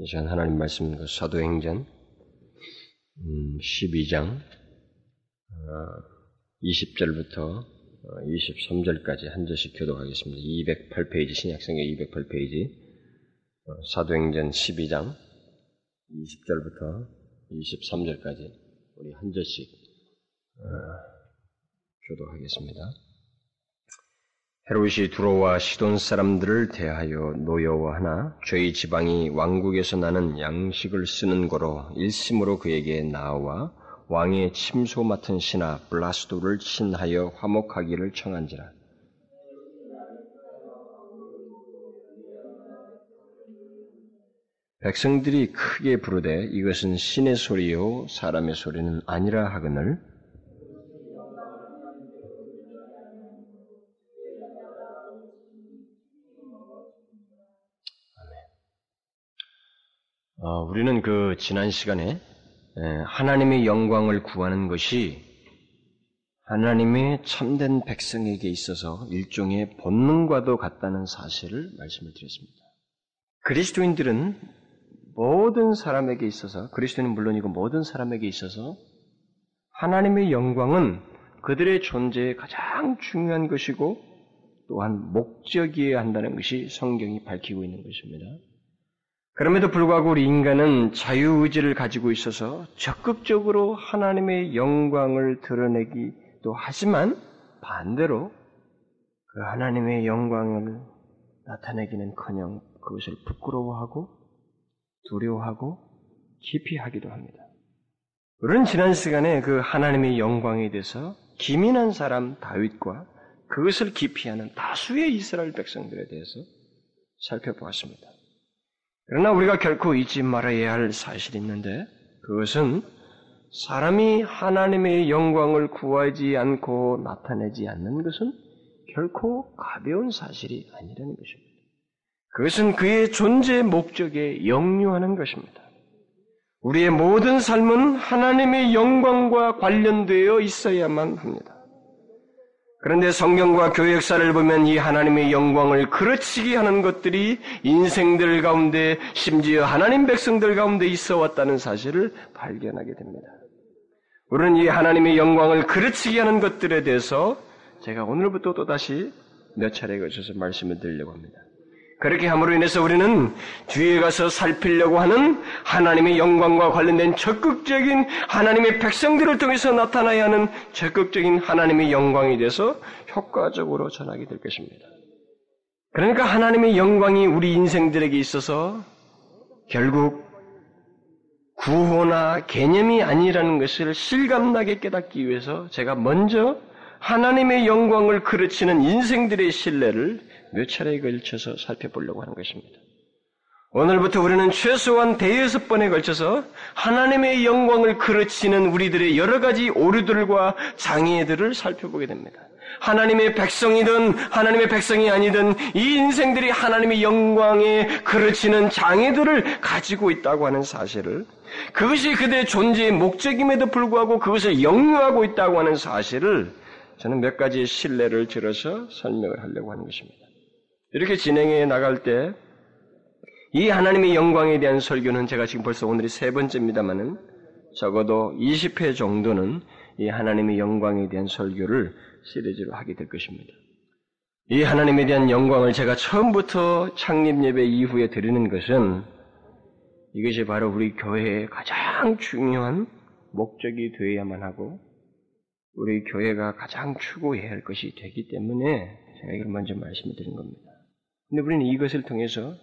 이 시간 하나님 말씀 그 사도행전 12장 20절부터 23절까지 한 절씩 교독하겠습니다. 208페이지 신약성경 208페이지 사도행전 12장 20절부터 23절까지 우리 한 절씩 교독하겠습니다. 헤롯이 두로와 시돈 사람들을 대하여 노여워하나 저희 지방이 왕국에서 나는 양식을 쓰는 거로 일심으로 그에게 나와 왕의 침소 맡은 신하 블라스도를 친하여 화목하기를 청한지라. 백성들이 크게 부르되 이것은 신의 소리요 사람의 소리는 아니라 하거늘 어, 우리는 그 지난 시간에 하나님의 영광을 구하는 것이 하나님의 참된 백성에게 있어서 일종의 본능과도 같다는 사실을 말씀을 드렸습니다. 그리스도인들은 모든 사람에게 있어서 그리스도인은 물론이고 모든 사람에게 있어서 하나님의 영광은 그들의 존재에 가장 중요한 것이고 또한 목적이어야 한다는 것이 성경이 밝히고 있는 것입니다. 그럼에도 불구하고 우리 인간은 자유의지를 가지고 있어서 적극적으로 하나님의 영광을 드러내기도 하지만 반대로 그 하나님의 영광을 나타내기는 커녕 그것을 부끄러워하고 두려워하고 깊이 하기도 합니다. 우리는 지난 시간에 그 하나님의 영광에 대해서 기민한 사람 다윗과 그것을 기피하는 다수의 이스라엘 백성들에 대해서 살펴보았습니다. 그러나 우리가 결코 잊지 말아야 할 사실이 있는데 그것은 사람이 하나님의 영광을 구하지 않고 나타내지 않는 것은 결코 가벼운 사실이 아니라는 것입니다. 그것은 그의 존재 목적에 역류하는 것입니다. 우리의 모든 삶은 하나님의 영광과 관련되어 있어야만 합니다. 그런데 성경과 교회 역사를 보면 이 하나님의 영광을 그르치게 하는 것들이 인생들 가운데 심지어 하나님 백성들 가운데 있어 왔다는 사실을 발견하게 됩니다. 우리는 이 하나님의 영광을 그르치게 하는 것들에 대해서 제가 오늘부터 또다시 몇 차례에 걸쳐서 말씀을 드리려고 합니다. 그렇게 함으로 인해서 우리는 뒤에 가서 살피려고 하는 하나님의 영광과 관련된 적극적인 하나님의 백성들을 통해서 나타나야 하는 적극적인 하나님의 영광에 대해서 효과적으로 전하게 될 것입니다. 그러니까 하나님의 영광이 우리 인생들에게 있어서 결국 구호나 개념이 아니라는 것을 실감나게 깨닫기 위해서 제가 먼저 하나님의 영광을 그르치는 인생들의 신뢰를 몇 차례에 걸쳐서 살펴보려고 하는 것입니다. 오늘부터 우리는 최소한 대여섯 번에 걸쳐서 하나님의 영광을 그르치는 우리들의 여러 가지 오류들과 장애들을 살펴보게 됩니다. 하나님의 백성이든 하나님의 백성이 아니든 이 인생들이 하나님의 영광에 그르치는 장애들을 가지고 있다고 하는 사실을 그것이 그들의 존재의 목적임에도 불구하고 그것을 역류하고 있다고 하는 사실을 저는 몇 가지 신뢰를 들어서 설명을 하려고 하는 것입니다. 이렇게 진행해 나갈 때 이 하나님의 영광에 대한 설교는 제가 지금 벌써 오늘이 세 번째입니다만은 적어도 20회 정도는 이 하나님의 영광에 대한 설교를 시리즈로 하게 될 것입니다. 이 하나님에 대한 영광을 제가 처음부터 창립 예배 이후에 드리는 것은 이것이 바로 우리 교회의 가장 중요한 목적이 되어야만 하고 우리 교회가 가장 추구해야 할 것이 되기 때문에 제가 이걸 먼저 말씀을 드린 겁니다. 근데 우리는 이것을 통해서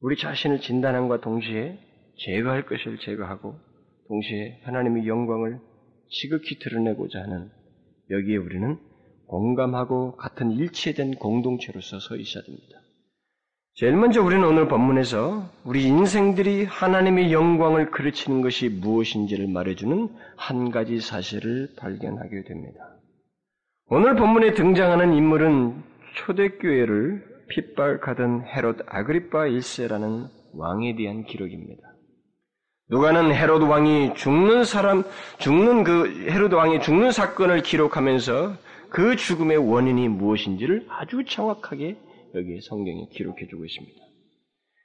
우리 자신을 진단함과 동시에 제거할 것을 제거하고 동시에 하나님의 영광을 지극히 드러내고자 하는 여기에 우리는 공감하고 같은 일치된 공동체로서 서 있어야 됩니다. 제일 먼저 우리는 오늘 본문에서 우리 인생들이 하나님의 영광을 그르치는 것이 무엇인지를 말해주는 한 가지 사실을 발견하게 됩니다. 오늘 본문에 등장하는 인물은 초대교회를 핍박하던 헤롯 아그리파 1세라는 왕에 대한 기록입니다. 누가는 헤롯 왕이 죽는 사람, 죽는 그 헤롯 왕이 죽는 사건을 기록하면서 그 죽음의 원인이 무엇인지를 아주 정확하게 여기 성경에 기록해 주고 있습니다.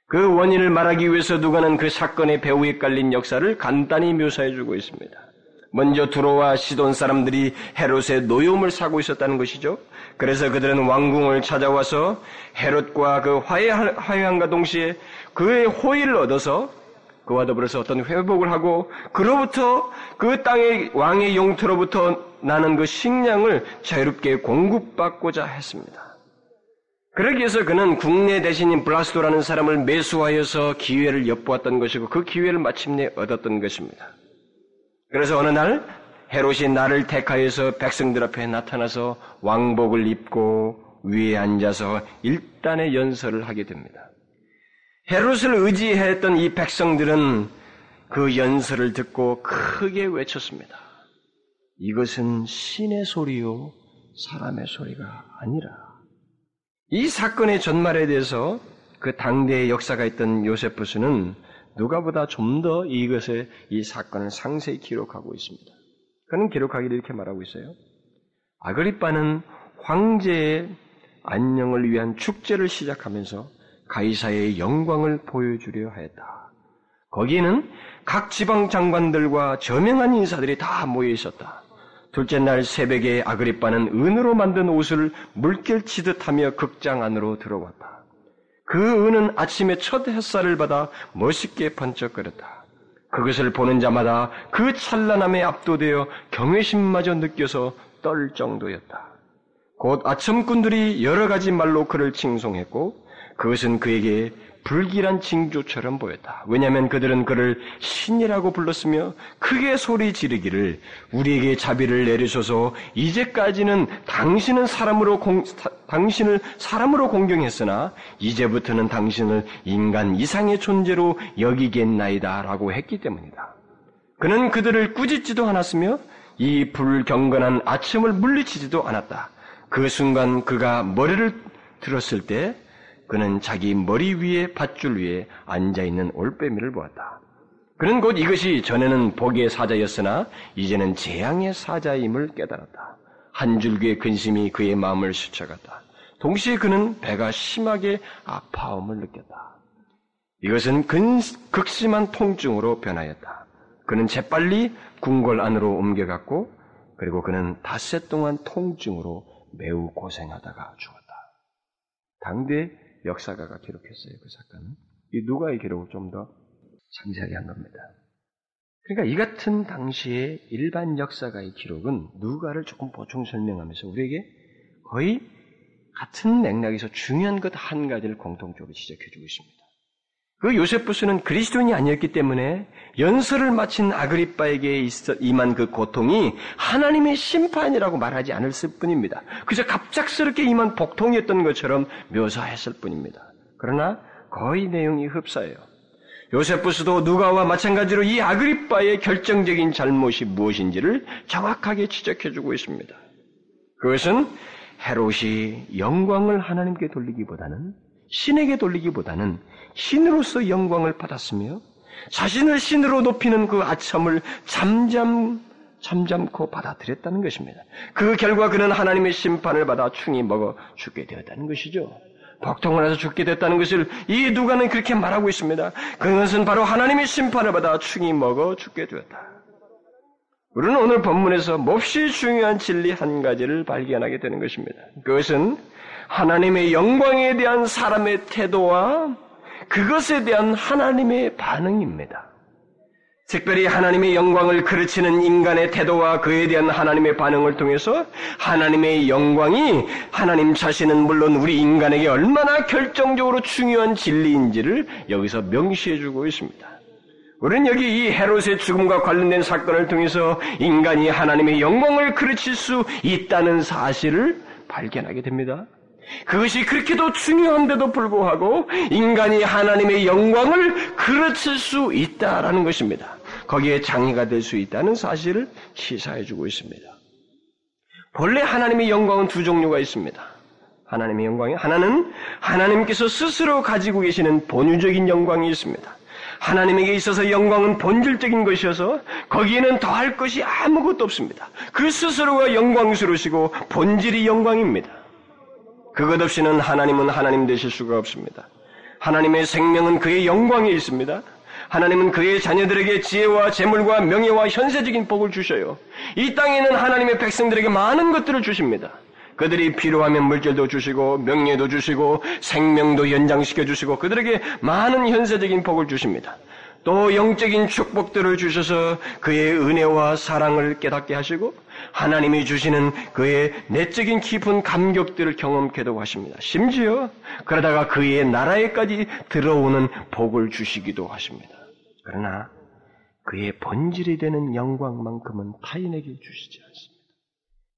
그 원인을 말하기 위해서 누가는 그 사건의 배후에 깔린 역사를 간단히 묘사해 주고 있습니다. 먼저 두로와 시돈 사람들이 헤롯의 노여움을 사고 있었다는 것이죠. 그래서 그들은 왕궁을 찾아와서 헤롯과 그 화해함과 동시에 그의 호의를 얻어서 그와 더불어서 어떤 회복을 하고 그로부터 그 땅의 왕의 영토로부터 나는 그 식량을 자유롭게 공급받고자 했습니다. 그러기 위해서 그는 국내 대신인 블라스도라는 사람을 매수하여서 기회를 엿보았던 것이고 그 기회를 마침내 얻었던 것입니다. 그래서 어느 날 헤롯이 나를 택하여서 백성들 앞에 나타나서 왕복을 입고 위에 앉아서 일단의 연설을 하게 됩니다. 헤롯을 의지했던 이 백성들은 그 연설을 듣고 크게 외쳤습니다. 이것은 신의 소리요, 사람의 소리가 아니라. 이 사건의 전말에 대해서 그 당대의 역사가 있던 요세푸스는 누가보다 좀 더 이것의 이 사건을 상세히 기록하고 있습니다. 그는 기록하기를 이렇게 말하고 있어요. 아그리빠는 황제의 안녕을 위한 축제를 시작하면서 가이사의 영광을 보여주려 하였다. 거기에는 각 지방 장관들과 저명한 인사들이 다 모여 있었다. 둘째 날 새벽에 아그리빠는 은으로 만든 옷을 물결치듯 하며 극장 안으로 들어왔다. 그 은은 아침에 첫 햇살을 받아 멋있게 번쩍거렸다. 그것을 보는 자마다 그 찬란함에 압도되어 경외심마저 느껴서 떨 정도였다. 곧 아첨꾼들이 여러 가지 말로 그를 칭송했고 그것은 그에게 불길한 징조처럼 보였다. 왜냐하면 그들은 그를 신이라고 불렀으며 크게 소리 지르기를 우리에게 자비를 내리소서 이제까지는 당신은 사람으로 공, 당신을 사람으로 공경했으나 이제부터는 당신을 인간 이상의 존재로 여기겠나이다라고 했기 때문이다. 그는 그들을 꾸짖지도 않았으며 이 불경건한 아침을 물리치지도 않았다. 그 순간 그가 머리를 들었을 때 그는 자기 머리 위에 밧줄 위에 앉아 있는 올빼미를 보았다. 그는 곧 이것이 전에는 복의 사자였으나 이제는 재앙의 사자임을 깨달았다. 한 줄기의 근심이 그의 마음을 스쳐갔다. 동시에 그는 배가 심하게 아파함을 느꼈다. 이것은 근, 극심한 통증으로 변하였다. 그는 재빨리 궁궐 안으로 옮겨갔고 그리고 그는 닷새 동안 통증으로 매우 고생하다가 죽었다. 당대 역사가가 기록했어요. 그 사건은. 이 누가의 기록을 좀 더 상세하게 한 겁니다. 그러니까 이 같은 당시의 일반 역사가의 기록은 누가를 조금 보충 설명하면서 우리에게 거의 같은 맥락에서 중요한 것 한 가지를 공통적으로 지적해주고 있습니다. 그 요세푸스는 그리스도인이 아니었기 때문에 연설을 마친 아그리빠에게 임한 그 고통이 하나님의 심판이라고 말하지 않았을 뿐입니다. 그저 갑작스럽게 임한 복통이었던 것처럼 묘사했을 뿐입니다. 그러나 거의 내용이 흡사해요. 요세푸스도 누가와 마찬가지로 이 아그리빠의 결정적인 잘못이 무엇인지를 정확하게 지적해주고 있습니다. 그것은 헤롯이 영광을 하나님께 돌리기보다는 신에게 돌리기보다는 신으로서 영광을 받았으며 자신을 신으로 높이는 그 아첨을 잠잠 잠잠코 받아들였다는 것입니다. 그 결과 그는 하나님의 심판을 받아 충이 먹어 죽게 되었다는 것이죠. 복통을 해서 죽게 됐다는 것을 이 누가는 그렇게 말하고 있습니다. 그것은 바로 하나님의 심판을 받아 충이 먹어 죽게 되었다. 우리는 오늘 본문에서 몹시 중요한 진리 한 가지를 발견하게 되는 것입니다. 그것은 하나님의 영광에 대한 사람의 태도와 그것에 대한 하나님의 반응입니다. 특별히 하나님의 영광을 그르치는 인간의 태도와 그에 대한 하나님의 반응을 통해서 하나님의 영광이 하나님 자신은 물론 우리 인간에게 얼마나 결정적으로 중요한 진리인지를 여기서 명시해주고 있습니다. 우리는 여기 이 헤롯의 죽음과 관련된 사건을 통해서 인간이 하나님의 영광을 그르칠 수 있다는 사실을 발견하게 됩니다. 그것이 그렇게도 중요한데도 불구하고 인간이 하나님의 영광을 그르칠 수 있다라는 것입니다. 거기에 장애가 될 수 있다는 사실을 시사해 주고 있습니다. 본래 하나님의 영광은 두 종류가 있습니다. 하나님의 영광이 하나는 하나님께서 스스로 가지고 계시는 본유적인 영광이 있습니다. 하나님에게 있어서 영광은 본질적인 것이어서 거기에는 더할 것이 아무것도 없습니다. 그 스스로가 영광스러우시고 본질이 영광입니다. 그것 없이는 하나님은 하나님 되실 수가 없습니다. 하나님의 생명은 그의 영광에 있습니다. 하나님은 그의 자녀들에게 지혜와 재물과 명예와 현세적인 복을 주셔요. 이 땅에는 하나님의 백성들에게 많은 것들을 주십니다. 그들이 필요하면 물질도 주시고 명예도 주시고 생명도 연장시켜 주시고 그들에게 많은 현세적인 복을 주십니다. 또 영적인 축복들을 주셔서 그의 은혜와 사랑을 깨닫게 하시고 하나님이 주시는 그의 내적인 깊은 감격들을 경험케도 하십니다. 심지어 그러다가 그의 나라에까지 들어오는 복을 주시기도 하십니다. 그러나 그의 본질이 되는 영광만큼은 타인에게 주시지 않습니다.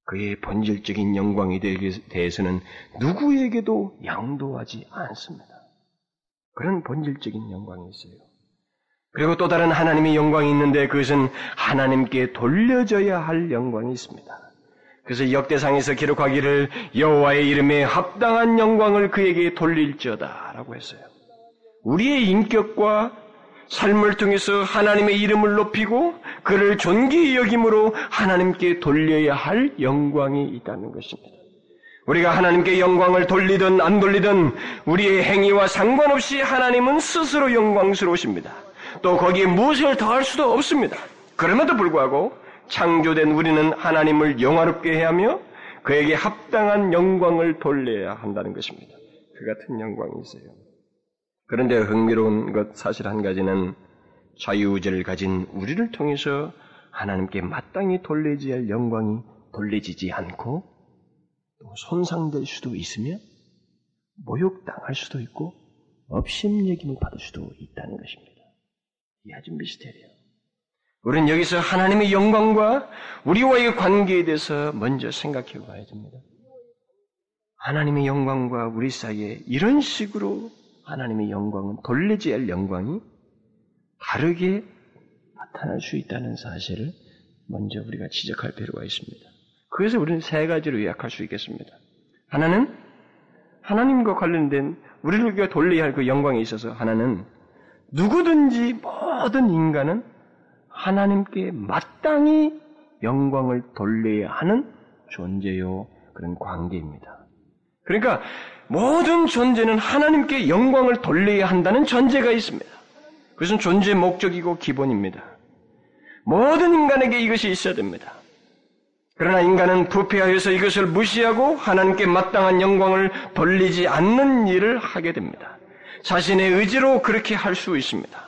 그의 본질적인 영광에 대해서는 누구에게도 양도하지 않습니다. 그런 본질적인 영광이 있어요. 그리고 또 다른 하나님의 영광이 있는데 그것은 하나님께 돌려져야 할 영광이 있습니다. 그래서 역대상에서 기록하기를 여호와의 이름에 합당한 영광을 그에게 돌릴지어다라고 했어요. 우리의 인격과 삶을 통해서 하나님의 이름을 높이고 그를 존귀히 여김으로 하나님께 돌려야 할 영광이 있다는 것입니다. 우리가 하나님께 영광을 돌리든 안 돌리든 우리의 행위와 상관없이 하나님은 스스로 영광스러우십니다. 또 거기에 무엇을 더할 수도 없습니다. 그럼에도 불구하고 창조된 우리는 하나님을 영화롭게 해야 하며 그에게 합당한 영광을 돌려야 한다는 것입니다. 그 같은 영광이 있어요. 그런데 흥미로운 것 사실 한 가지는 자유의지를 가진 우리를 통해서 하나님께 마땅히 돌리지 할 영광이 돌려지지 않고 또 손상될 수도 있으며 모욕당할 수도 있고 업심여김을 받을 수도 있다는 것입니다. 이 아주 미스테리요. 우리는 여기서 하나님의 영광과 우리와의 관계에 대해서 먼저 생각해 봐야 됩니다. 하나님의 영광과 우리 사이에 이런 식으로 하나님의 영광은 돌리지 할 영광이 다르게 나타날 수 있다는 사실을 먼저 우리가 지적할 필요가 있습니다. 그래서 우리는 세 가지로 요약할 수 있겠습니다. 하나는 하나님과 관련된 우리를 돌려야 할 그 영광에 있어서 하나는 누구든지 모든 인간은 하나님께 마땅히 영광을 돌려야 하는 존재요 그런 관계입니다. 그러니까 모든 존재는 하나님께 영광을 돌려야 한다는 전제가 있습니다. 그것은 존재의 목적이고 기본입니다. 모든 인간에게 이것이 있어야 됩니다. 그러나 인간은 부패하여서 이것을 무시하고 하나님께 마땅한 영광을 돌리지 않는 일을 하게 됩니다. 자신의 의지로 그렇게 할 수 있습니다.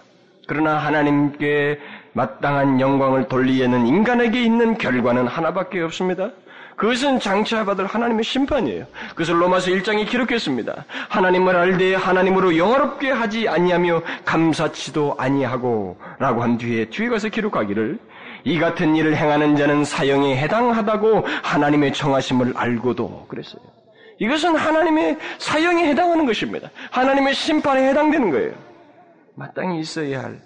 그러나 하나님께 마땅한 영광을 돌리에는 인간에게 있는 결과는 하나밖에 없습니다. 그것은 장차 받을 하나님의 심판이에요. 그것을 로마서 1장에 기록했습니다. 하나님을 알되 하나님으로 영화롭게 하지 아니하며 감사치도 아니하고 라고 한 뒤에 뒤에 가서 기록하기를 이 같은 일을 행하는 자는 사형에 해당하다고 하나님의 정하심을 알고도 그랬어요. 이것은 하나님의 사형에 해당하는 것입니다. 하나님의 심판에 해당되는 거예요. 마땅히 있어야 할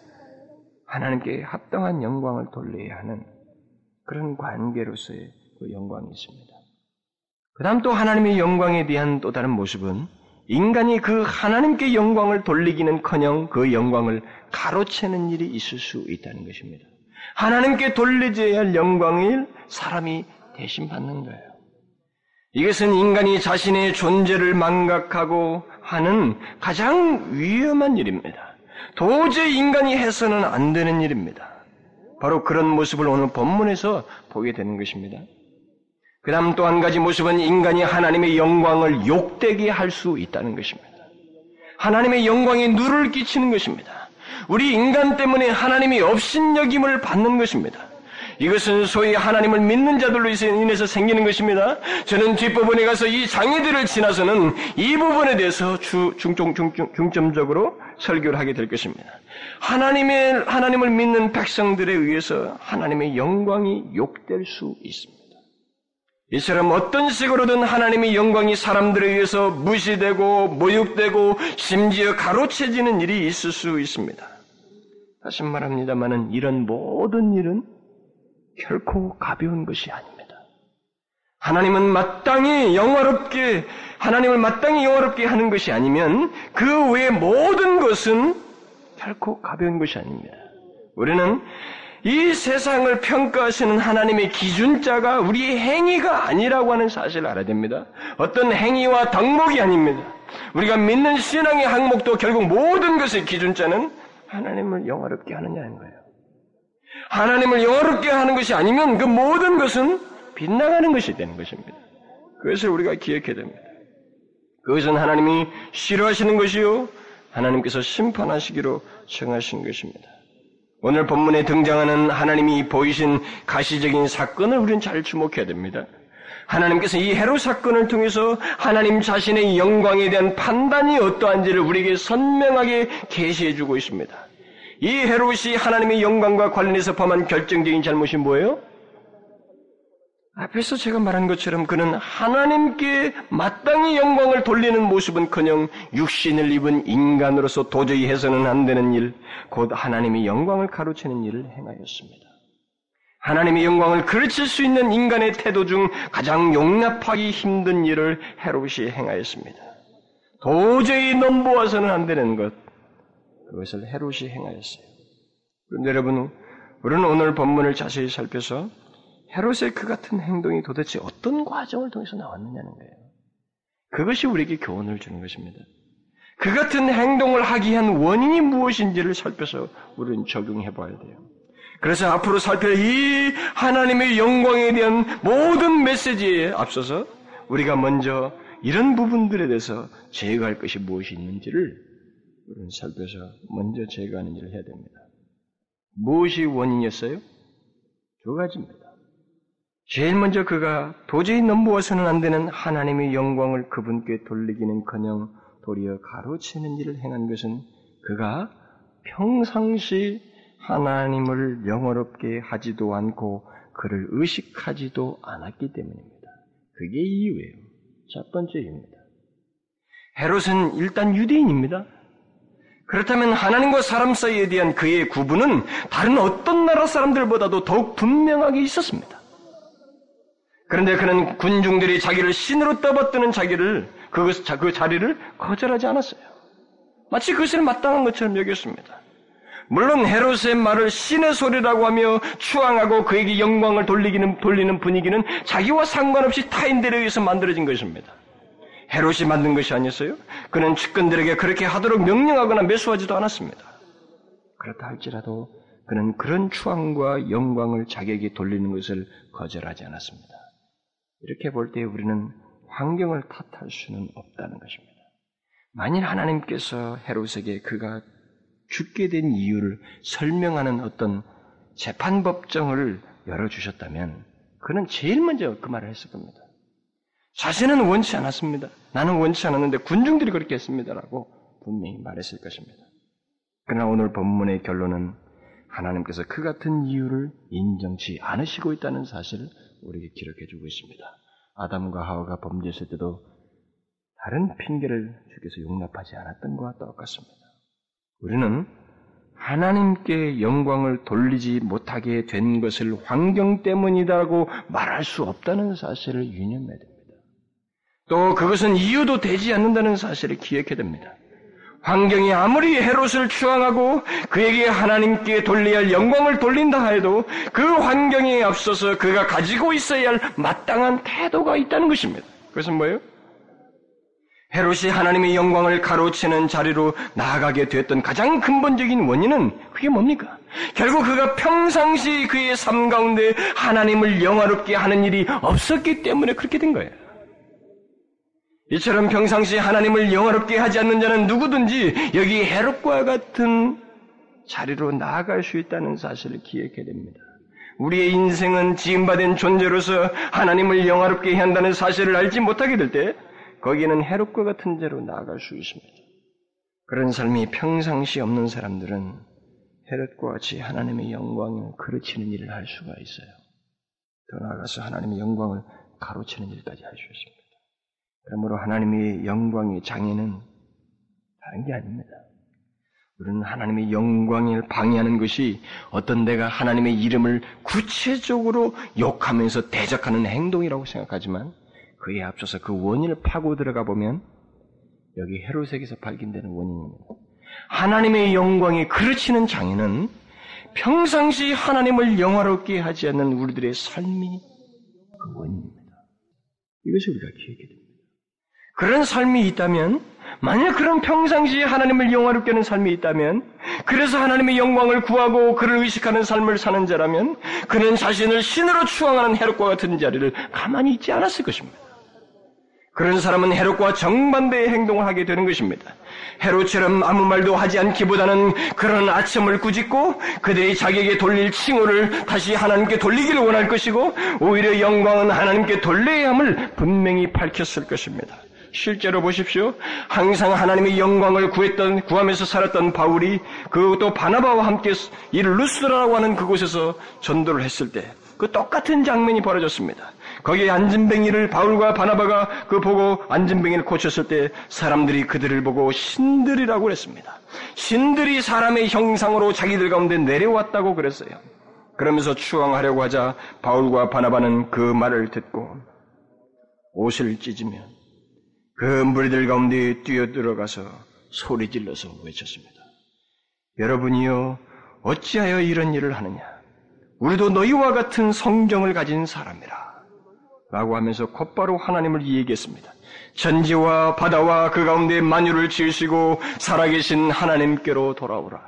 하나님께 합당한 영광을 돌려야 하는 그런 관계로서의 그 영광이 있습니다. 그 다음 또 하나님의 영광에 대한 또 다른 모습은 인간이 그 하나님께 영광을 돌리기는 커녕 그 영광을 가로채는 일이 있을 수 있다는 것입니다. 하나님께 돌리져야 할 영광을 사람이 대신 받는 거예요. 이것은 인간이 자신의 존재를 망각하고 하는 가장 위험한 일입니다. 도저히 인간이 해서는 안 되는 일입니다. 바로 그런 모습을 오늘 본문에서 보게 되는 것입니다. 그 다음 또 한 가지 모습은 인간이 하나님의 영광을 욕되게 할 수 있다는 것입니다. 하나님의 영광에 누를 끼치는 것입니다. 우리 인간 때문에 하나님이 업신여김을 받는 것입니다. 이것은 소위 하나님을 믿는 자들로 인해서 생기는 것입니다. 저는 뒷부분에 가서 이 장애들을 지나서는 이 부분에 대해서 주, 중점, 중점, 중점적으로 설교를 하게 될 것입니다. 하나님의, 하나님을 믿는 백성들에 의해서 하나님의 영광이 욕될 수 있습니다. 이처럼 어떤 식으로든 하나님의 영광이 사람들에 의해서 무시되고 모욕되고 심지어 가로채지는 일이 있을 수 있습니다. 다시 말합니다만은 이런 모든 일은 결코 가벼운 것이 아닙니다. 하나님은 마땅히 영화롭게 하나님을 마땅히 영화롭게 하는 것이 아니면 그 외의 모든 것은 결코 가벼운 것이 아닙니다. 우리는 이 세상을 평가하시는 하나님의 기준자가 우리의 행위가 아니라고 하는 사실을 알아야 됩니다. 어떤 행위와 덕목이 아닙니다. 우리가 믿는 신앙의 항목도 결국 모든 것의 기준자는 하나님을 영화롭게 하느냐는 거예요. 하나님을 영화롭게 하는 것이 아니면 그 모든 것은 빗나가는 것이 되는 것입니다. 그것을 우리가 기억해야 됩니다. 그것은 하나님이 싫어하시는 것이요. 하나님께서 심판하시기로 정하신 것입니다. 오늘 본문에 등장하는 하나님이 보이신 가시적인 사건을 우리는 잘 주목해야 됩니다. 하나님께서 이 헤롯 사건을 통해서 하나님 자신의 영광에 대한 판단이 어떠한지를 우리에게 선명하게 계시해 주고 있습니다. 이 헤롯이 하나님의 영광과 관련해서 범한 결정적인 잘못이 뭐예요? 앞에서 제가 말한 것처럼 그는 하나님께 마땅히 영광을 돌리는 모습은 커녕 육신을 입은 인간으로서 도저히 해서는 안 되는 일, 곧 하나님의 영광을 가로채는 일을 행하였습니다. 하나님의 영광을 그르칠 수 있는 인간의 태도 중 가장 용납하기 힘든 일을 헤롯이 행하였습니다. 도저히 넘보아서는 안 되는 것, 그것을 헤롯이 행하였어요. 그런데 여러분, 우리는 오늘 본문을 자세히 살펴서 헤롯의 그 같은 행동이 도대체 어떤 과정을 통해서 나왔느냐는 거예요. 그것이 우리에게 교훈을 주는 것입니다. 그 같은 행동을 하게 한 원인이 무엇인지를 살펴서 우리는 적용해 봐야 돼요. 그래서 앞으로 살펴 이 하나님의 영광에 대한 모든 메시지에 앞서서 우리가 먼저 이런 부분들에 대해서 제거할 것이 무엇이 있는지를 우리는 살펴서 먼저 제거하는 일을 해야 됩니다. 무엇이 원인이었어요? 두 가지입니다. 제일 먼저 그가 도저히 넘보아서는 안 되는 하나님의 영광을 그분께 돌리기는 커녕 도리어 가로채는 일을 행한 것은 그가 평상시 하나님을 영어롭게 하지도 않고 그를 의식하지도 않았기 때문입니다. 그게 이유예요. 첫 번째 이유입니다. 헤롯은 일단 유대인입니다. 그렇다면 하나님과 사람 사이에 대한 그의 구분은 다른 어떤 나라 사람들보다도 더욱 분명하게 있었습니다. 그런데 그는 군중들이 자기를 신으로 떠받드는 자기를 그것 그 자리를 거절하지 않았어요. 마치 그것을 마땅한 것처럼 여겼습니다. 물론 헤롯의 말을 신의 소리라고 하며 추앙하고 그에게 영광을 돌리기는 돌리는 분위기는 자기와 상관없이 타인들에 의해서 만들어진 것입니다. 헤롯이 만든 것이 아니었어요. 그는 측근들에게 그렇게 하도록 명령하거나 매수하지도 않았습니다. 그렇다 할지라도 그는 그런 추앙과 영광을 자기에게 돌리는 것을 거절하지 않았습니다. 이렇게 볼 때 우리는 환경을 탓할 수는 없다는 것입니다. 만일 하나님께서 헤롯에게 그가 죽게 된 이유를 설명하는 어떤 재판법정을 열어주셨다면 그는 제일 먼저 그 말을 했을 겁니다. 자신은 원치 않았습니다. 나는 원치 않았는데 군중들이 그렇게 했습니다라고 분명히 말했을 것입니다. 그러나 오늘 본문의 결론은 하나님께서 그 같은 이유를 인정치 않으시고 있다는 사실을 우리에게 기록해 주고 있습니다. 아담과 하와가 범죄했을 때도 다른 핑계를 주께서 용납하지 않았던 것과 똑같습니다. 우리는 하나님께 영광을 돌리지 못하게 된 것을 환경 때문이라고 말할 수 없다는 사실을 유념해야 됩니다. 또 그것은 이유도 되지 않는다는 사실을 기억해야 됩니다. 환경이 아무리 헤롯을 추앙하고 그에게 하나님께 돌려야 할 영광을 돌린다 해도 그 환경에 앞서서 그가 가지고 있어야 할 마땅한 태도가 있다는 것입니다. 그것은 뭐예요? 헤롯이 하나님의 영광을 가로채는 자리로 나아가게 됐던 가장 근본적인 원인은 그게 뭡니까? 결국 그가 평상시 그의 삶 가운데 하나님을 영화롭게 하는 일이 없었기 때문에 그렇게 된 거예요. 이처럼 평상시 하나님을 영화롭게 하지 않는 자는 누구든지 여기 헤롯과 같은 자리로 나아갈 수 있다는 사실을 기억해야 됩니다. 우리의 인생은 지음받은 존재로서 하나님을 영화롭게 한다는 사실을 알지 못하게 될 때 거기에는 헤롯과 같은 자로 나아갈 수 있습니다. 그런 삶이 평상시 없는 사람들은 헤롯과 같이 하나님의 영광을 그르치는 일을 할 수가 있어요. 더 나아가서 하나님의 영광을 가로채는 일까지 할 수 있습니다. 그러므로 하나님의 영광의 장애는 다른 게 아닙니다. 우리는 하나님의 영광을 방해하는 것이 어떤 데가 하나님의 이름을 구체적으로 욕하면서 대적하는 행동이라고 생각하지만 그에 앞서서 그 원인을 파고 들어가 보면 여기 헤롯에게서 발견되는 원인입니다. 하나님의 영광에 그르치는 장애는 평상시 하나님을 영화롭게 하지 않는 우리들의 삶이 그 원인입니다. 이것이 우리가 기억해야 됩니다. 그런 삶이 있다면 만약 그런 평상시에 하나님을 영화롭게 하는 삶이 있다면, 그래서 하나님의 영광을 구하고 그를 의식하는 삶을 사는 자라면, 그는 자신을 신으로 추앙하는 헤롯과 같은 자리를 가만히 있지 않았을 것입니다. 그런 사람은 헤롯과 정반대의 행동을 하게 되는 것입니다. 헤롯처럼 아무 말도 하지 않기보다는 그런 아첨을 꾸짖고 그들이 자기에게 돌릴 칭호를 다시 하나님께 돌리기를 원할 것이고 오히려 영광은 하나님께 돌려야 함을 분명히 밝혔을 것입니다. 실제로 보십시오. 항상 하나님의 영광을 구했던, 구하면서 살았던 바울이 그것도 바나바와 함께 이 루스라라고 하는 그곳에서 전도를 했을 때 그 똑같은 장면이 벌어졌습니다. 거기에 안진뱅이를 바울과 바나바가 그 보고 안진뱅이를 고쳤을 때 사람들이 그들을 보고 신들이라고 그랬습니다. 신들이 사람의 형상으로 자기들 가운데 내려왔다고 그랬어요. 그러면서 추앙하려고 하자 바울과 바나바는 그 말을 듣고 옷을 찢으며 그 무리들 가운데 뛰어들어가서 소리 질러서 외쳤습니다. 여러분이요, 어찌하여 이런 일을 하느냐? 우리도 너희와 같은 성경을 가진 사람이라. 라고 하면서 곧바로 하나님을 얘기했습니다. 천지와 바다와 그 가운데 만유를 지으시고 살아계신 하나님께로 돌아오라.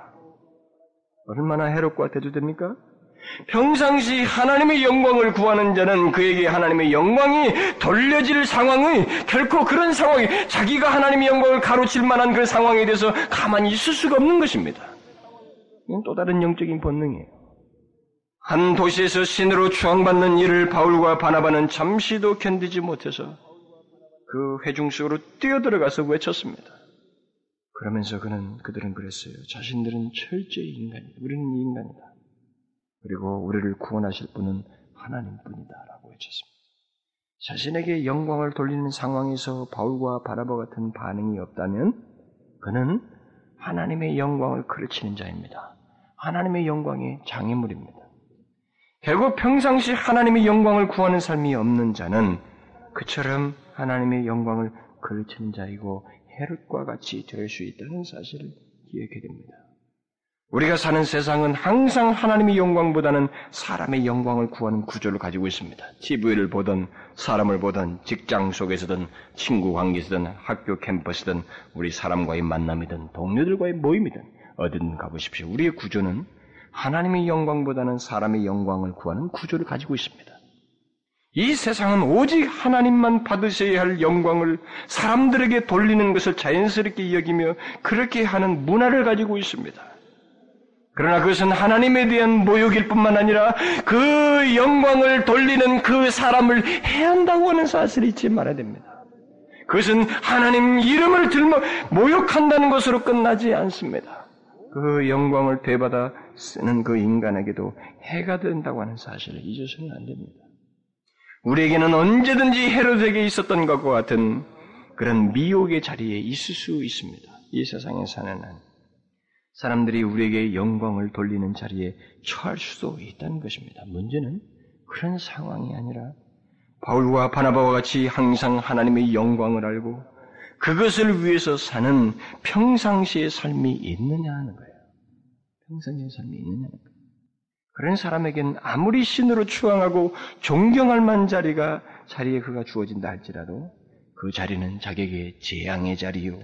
얼마나 해롭고 대조됩니까? 평상시 하나님의 영광을 구하는 자는 그에게 하나님의 영광이 돌려질 상황의 결코 그런 상황이 자기가 하나님의 영광을 가로칠 만한 그런 상황에 대해서 가만히 있을 수가 없는 것입니다. 이건 또 다른 영적인 본능이에요. 한 도시에서 신으로 추앙받는 일을 바울과 바나바는 잠시도 견디지 못해서 그 회중 속으로 뛰어들어가서 외쳤습니다. 그러면서 그는 그들은 그랬어요. 자신들은 철저히 인간이다. 우리는 인간이다. 그리고 우리를 구원하실 분은 하나님뿐이다라고 외쳤습니다. 자신에게 영광을 돌리는 상황에서 바울과 바라바 같은 반응이 없다면 그는 하나님의 영광을 그르치는 자입니다. 하나님의 영광의 장애물입니다. 결국 평상시 하나님의 영광을 구하는 삶이 없는 자는 그처럼 하나님의 영광을 그르치는 자이고 헤롯과 같이 될 수 있다는 사실을 기억해야 됩니다. 우리가 사는 세상은 항상 하나님의 영광보다는 사람의 영광을 구하는 구조를 가지고 있습니다. TV를 보든 사람을 보든 직장 속에서든 친구 관계에서든 학교 캠퍼스든 우리 사람과의 만남이든 동료들과의 모임이든 어디든 가보십시오. 우리의 구조는 하나님의 영광보다는 사람의 영광을 구하는 구조를 가지고 있습니다. 이 세상은 오직 하나님만 받으셔야 할 영광을 사람들에게 돌리는 것을 자연스럽게 여기며 그렇게 하는 문화를 가지고 있습니다. 그러나 그것은 하나님에 대한 모욕일 뿐만 아니라 그 영광을 돌리는 그 사람을 해야 한다고 하는 사실을 잊지 말아야 됩니다. 그것은 하나님 이름을 들며 모욕한다는 것으로 끝나지 않습니다. 그 영광을 되받아 쓰는 그 인간에게도 해가 된다고 하는 사실을 잊어서는 안 됩니다. 우리에게는 언제든지 헤로드에게 있었던 것과 같은 그런 미혹의 자리에 있을 수 있습니다. 이 세상에 사는 한. 사람들이 우리에게 영광을 돌리는 자리에 처할 수도 있다는 것입니다. 문제는 그런 상황이 아니라 바울과 바나바와 같이 항상 하나님의 영광을 알고 그것을 위해서 사는 평상시의 삶이 있느냐 하는 거예요. 평상시의 삶이 있느냐 하는 거예요. 그런 사람에겐 아무리 신으로 추앙하고 존경할 만한 자리가 자리에 그가 주어진다 할지라도 그 자리는 자기에게 재앙의 자리요,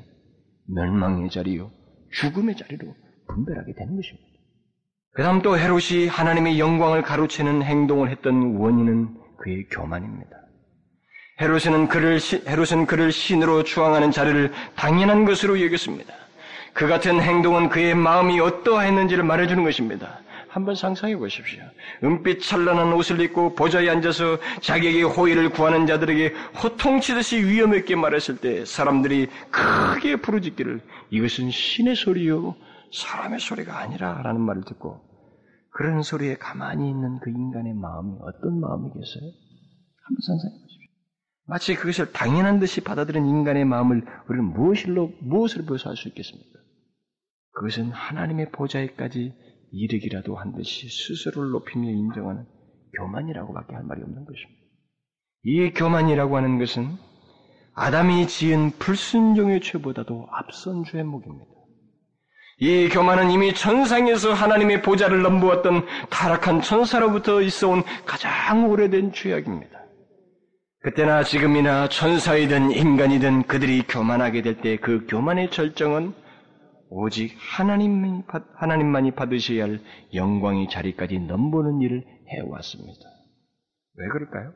멸망의 자리요, 죽음의 자리로 분별하게 되는 것입니다. 그 다음 또 헤롯이 하나님의 영광을 가로채는 행동을 했던 원인은 그의 교만입니다. 헤롯은 그를, 헤롯은 그를 신으로 추앙하는 자리를 당연한 것으로 여겼습니다. 그 같은 행동은 그의 마음이 어떠했는지를 말해주는 것입니다. 한번 상상해 보십시오. 은빛 찬란한 옷을 입고 보좌에 앉아서 자기에게 호의를 구하는 자들에게 호통치듯이 위험했게 말했을 때 사람들이 크게 부르짖기를 이것은 신의 소리요 사람의 소리가 아니라 라는 말을 듣고 그런 소리에 가만히 있는 그 인간의 마음이 어떤 마음이겠어요? 한번 상상해 보십시오. 마치 그것을 당연한 듯이 받아들인 인간의 마음을 우리는 무엇일로, 무엇을 보여서 알 수 있겠습니까? 그것은 하나님의 보좌에까지 이르기라도 한 듯이 스스로를 높이며 인정하는 교만이라고밖에 할 말이 없는 것입니다. 이 교만이라고 하는 것은 아담이 지은 불순종의 죄보다도 앞선 죄목입니다. 이 교만은 이미 천상에서 하나님의 보좌를 넘보았던 타락한 천사로부터 있어온 가장 오래된 죄악입니다. 그때나 지금이나 천사이든 인간이든 그들이 교만하게 될 때 그 교만의 절정은 오직 하나님만이, 하나님만이 받으셔야 할 영광의 자리까지 넘보는 일을 해왔습니다. 왜 그럴까요?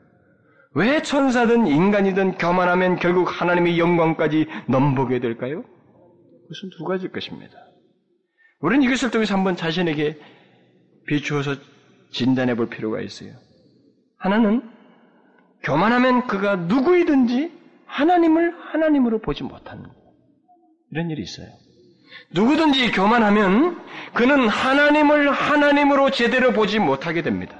왜 천사든 인간이든 교만하면 결국 하나님의 영광까지 넘보게 될까요? 그것은 두 가지일 것입니다. 우리는 이것을 통해서 한번 자신에게 비추어서 진단해 볼 필요가 있어요. 하나는 교만하면 그가 누구이든지 하나님을 하나님으로 보지 못하는 이런 일이 있어요. 누구든지 교만하면 그는 하나님을 하나님으로 제대로 보지 못하게 됩니다.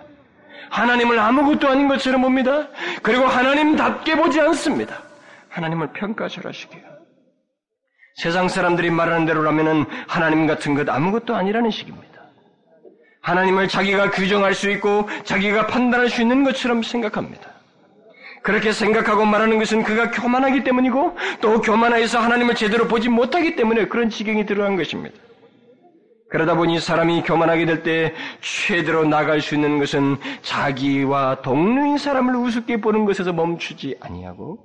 하나님을 아무것도 아닌 것처럼 봅니다. 그리고 하나님답게 보지 않습니다. 하나님을 평가절하시게요. 세상 사람들이 말하는 대로라면 하나님 같은 것 아무것도 아니라는 식입니다. 하나님을 자기가 규정할 수 있고 자기가 판단할 수 있는 것처럼 생각합니다. 그렇게 생각하고 말하는 것은 그가 교만하기 때문이고 또 교만해서 하나님을 제대로 보지 못하기 때문에 그런 지경이 들어간 것입니다. 그러다 보니 사람이 교만하게 될 때 최대로 나갈 수 있는 것은 자기와 동료인 사람을 우습게 보는 것에서 멈추지 아니하고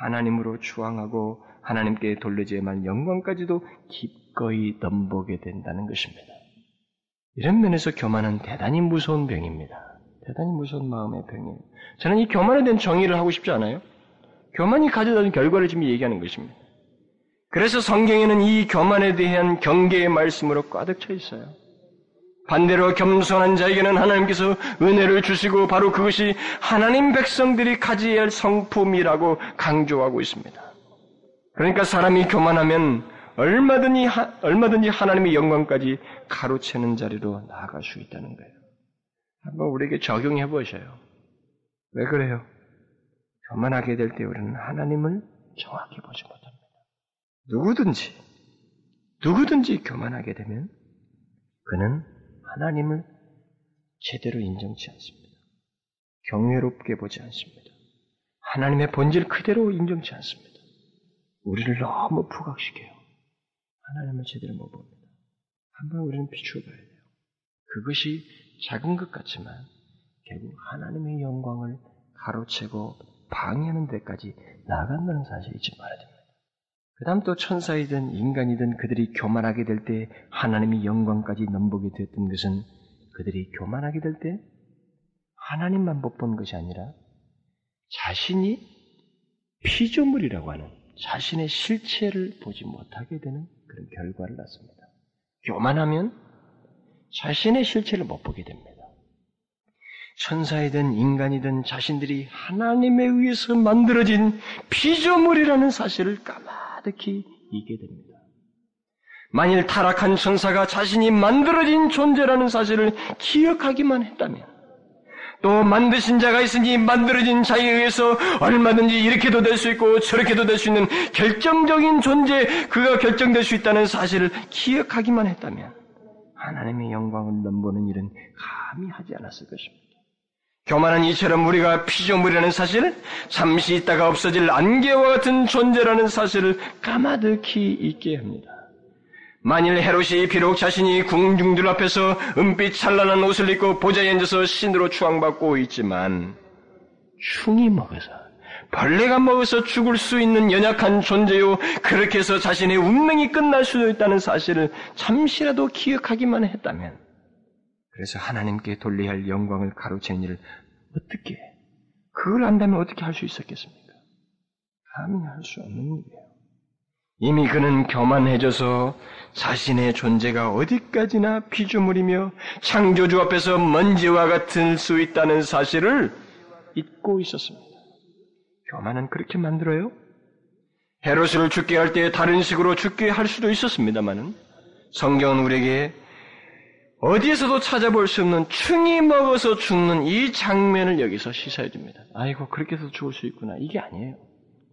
하나님으로 추앙하고 하나님께 돌려야만 영광까지도 기꺼이 넘보게 된다는 것입니다. 이런 면에서 교만은 대단히 무서운 병입니다. 대단히 무서운 마음의 병이에요. 저는 이 교만에 대한 정의를 하고 싶지 않아요. 교만이 가져다 준 결과를 지금 얘기하는 것입니다. 그래서 성경에는 이 교만에 대한 경계의 말씀으로 꽉득 차 있어요. 반대로 겸손한 자에게는 하나님께서 은혜를 주시고 바로 그것이 하나님 백성들이 가져야 할 성품이라고 강조하고 있습니다. 그러니까 사람이 교만하면 얼마든지, 얼마든지 하나님의 영광까지 가로채는 자리로 나아갈 수 있다는 거예요. 한번 우리에게 적용해 보셔요. 왜 그래요? 교만하게 될 때 우리는 하나님을 정확히 보지 못합니다. 누구든지, 누구든지 교만하게 되면 그는 하나님을 제대로 인정치 않습니다. 경외롭게 보지 않습니다. 하나님의 본질 그대로 인정치 않습니다. 우리를 너무 부각시켜요. 하나님을 제대로 못 봅니다. 한번 우리는 비추어 봐야 돼요. 그것이 작은 것 같지만 결국 하나님의 영광을 가로채고 방해하는 데까지 나간다는 사실을 잊지 말아야 됩니다. 그 다음 또 천사이든 인간이든 그들이 교만하게 될 때 하나님의 영광까지 넘보게 되었던 것은 그들이 교만하게 될 때 하나님만 못 본 것이 아니라 자신이 피조물이라고 하는 자신의 실체를 보지 못하게 되는 그런 결과를 낳습니다. 교만하면 자신의 실체를 못 보게 됩니다. 천사이든 인간이든 자신들이 하나님에 의해서 만들어진 피조물이라는 사실을 까마득히 잊게 됩니다. 만일 타락한 천사가 자신이 만들어진 존재라는 사실을 기억하기만 했다면 또 만드신 자가 있으니 만들어진 자에 의해서 얼마든지 이렇게도 될 수 있고 저렇게도 될 수 있는 결정적인 존재, 그가 결정될 수 있다는 사실을 기억하기만 했다면 하나님의 영광을 넘보는 일은 감히 하지 않았을 것입니다. 교만한 이처럼 우리가 피조물이라는 사실, 잠시 있다가 없어질 안개와 같은 존재라는 사실을 까마득히 잊게 합니다. 만일 헤롯이 비록 자신이 궁중들 앞에서 은빛 찬란한 옷을 입고 보좌에 앉아서 신으로 추앙받고 있지만 충이 먹어서 벌레가 먹어서 죽을 수 있는 연약한 존재요 그렇게 해서 자신의 운명이 끝날 수도 있다는 사실을 잠시라도 기억하기만 했다면 그래서 하나님께 돌려야 할 영광을 가로채는 일을 어떻게 그걸 안다면 어떻게 할 수 있었겠습니까? 감히 할 수 없는 일이에요. 이미 그는 교만해져서 자신의 존재가 어디까지나 피조물이며 창조주 앞에서 먼지와 같을 수 있다는 사실을 잊고 있었습니다. 교만은 그렇게 만들어요? 헤롯을 죽게 할 때 다른 식으로 죽게 할 수도 있었습니다만은 성경은 우리에게 어디에서도 찾아볼 수 없는 충이 먹어서 죽는 이 장면을 여기서 시사해 줍니다. 아이고 그렇게 해서 죽을 수 있구나. 이게 아니에요.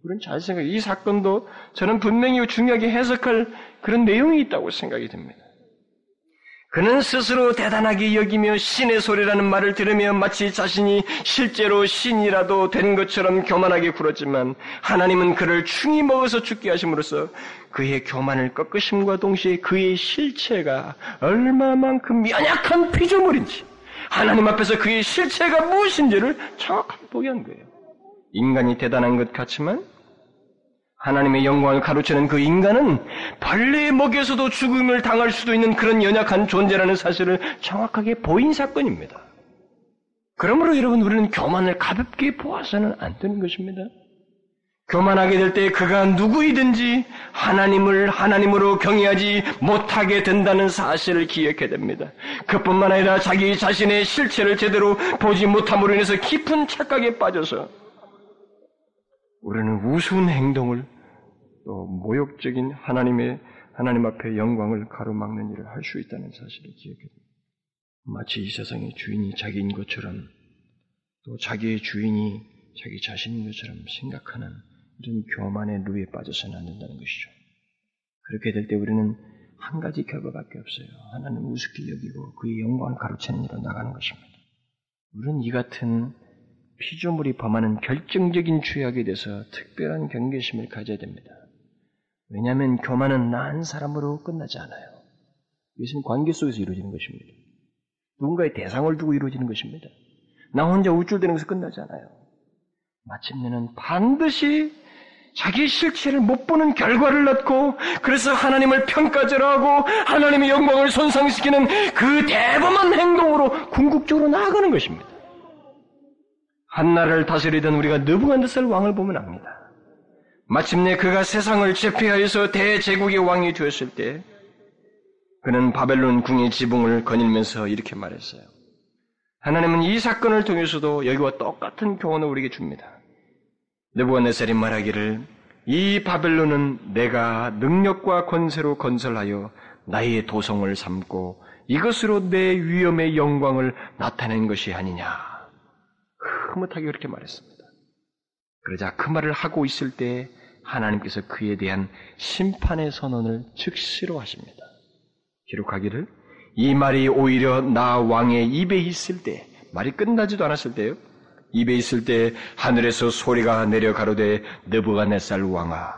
우리는 잘 생각해. 이 사건도 저는 분명히 중요하게 해석할 그런 내용이 있다고 생각이 듭니다. 그는 스스로 대단하게 여기며 신의 소리라는 말을 들으며 마치 자신이 실제로 신이라도 된 것처럼 교만하게 굴었지만 하나님은 그를 충이 먹어서 죽게 하심으로써 그의 교만을 꺾으심과 동시에 그의 실체가 얼마만큼 연약한 피조물인지 하나님 앞에서 그의 실체가 무엇인지를 정확하게 보게 한 거예요. 인간이 대단한 것 같지만 하나님의 영광을 가로채는 그 인간은 벌레의 먹에서도 죽음을 당할 수도 있는 그런 연약한 존재라는 사실을 정확하게 보인 사건입니다. 그러므로 여러분 우리는 교만을 가볍게 보아서는 안 되는 것입니다. 교만하게 될 때 그가 누구이든지 하나님을 하나님으로 경외하지 못하게 된다는 사실을 기억해야 됩니다. 그뿐만 아니라 자기 자신의 실체를 제대로 보지 못함으로 인해서 깊은 착각에 빠져서 우리는 우스운 행동을 또 모욕적인 하나님의 하나님 앞에 영광을 가로막는 일을 할 수 있다는 사실을 기억해야 됩니다. 마치 이 세상의 주인이 자기인 것처럼 또 자기의 주인이 자기 자신인 것처럼 생각하는 이런 교만의 루에 빠져서는 안 된다는 것이죠. 그렇게 될 때 우리는 한 가지 결과밖에 없어요. 하나님 우습게 여기고 그의 영광을 가로채는 일로 나가는 것입니다. 우리는 이 같은 피조물이 범하는 결정적인 죄악에 대해서 특별한 경계심을 가져야 됩니다. 왜냐하면 교만은 난 사람으로 끝나지 않아요. 이것은 관계 속에서 이루어지는 것입니다. 누군가의 대상을 두고 이루어지는 것입니다. 나 혼자 우쭐대는 것에서 끝나지 않아요. 마침내는 반드시 자기 실체를 못 보는 결과를 낳고 그래서 하나님을 평가절하고 하나님의 영광을 손상시키는 그 대범한 행동으로 궁극적으로 나아가는 것입니다. 한나라를 다스리던 우리가 느부갓네살 왕을 보면 압니다. 마침내 그가 세상을 제패하여서 대제국의 왕이 되었을 때 그는 바벨론 궁의 지붕을 거닐면서 이렇게 말했어요. 하나님은 이 사건을 통해서도 여기와 똑같은 교훈을 우리에게 줍니다. 느부갓네살이 말하기를 이 바벨론은 내가 능력과 권세로 건설하여 나의 도성을 삼고 이것으로 내 위엄의 영광을 나타낸 것이 아니냐. 흐뭇하게 그렇게 말했습니다. 그러자 그 말을 하고 있을 때 하나님께서 그에 대한 심판의 선언을 즉시로 하십니다. 기록하기를 이 말이 오히려 나 왕의 입에 있을 때 말이 끝나지도 않았을 때요. 입에 있을 때 하늘에서 소리가 내려 가로되 느부갓네살 왕아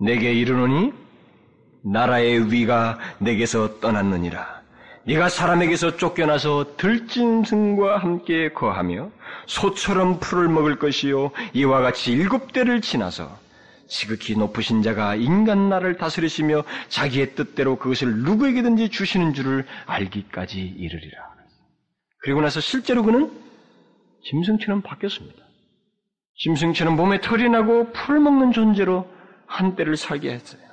내게 이르노니 나라의 위가 내게서 떠났느니라. 네가 사람에게서 쫓겨나서 들짐승과 함께 거하며 소처럼 풀을 먹을 것이요 이와 같이 일곱 대를 지나서 지극히 높으신 자가 인간 나를 다스리시며 자기의 뜻대로 그것을 누구에게든지 주시는 줄을 알기까지 이르리라. 그리고 나서 실제로 그는 짐승처럼 바뀌었습니다. 짐승처럼 몸에 털이 나고 풀을 먹는 존재로 한때를 살게 했어요.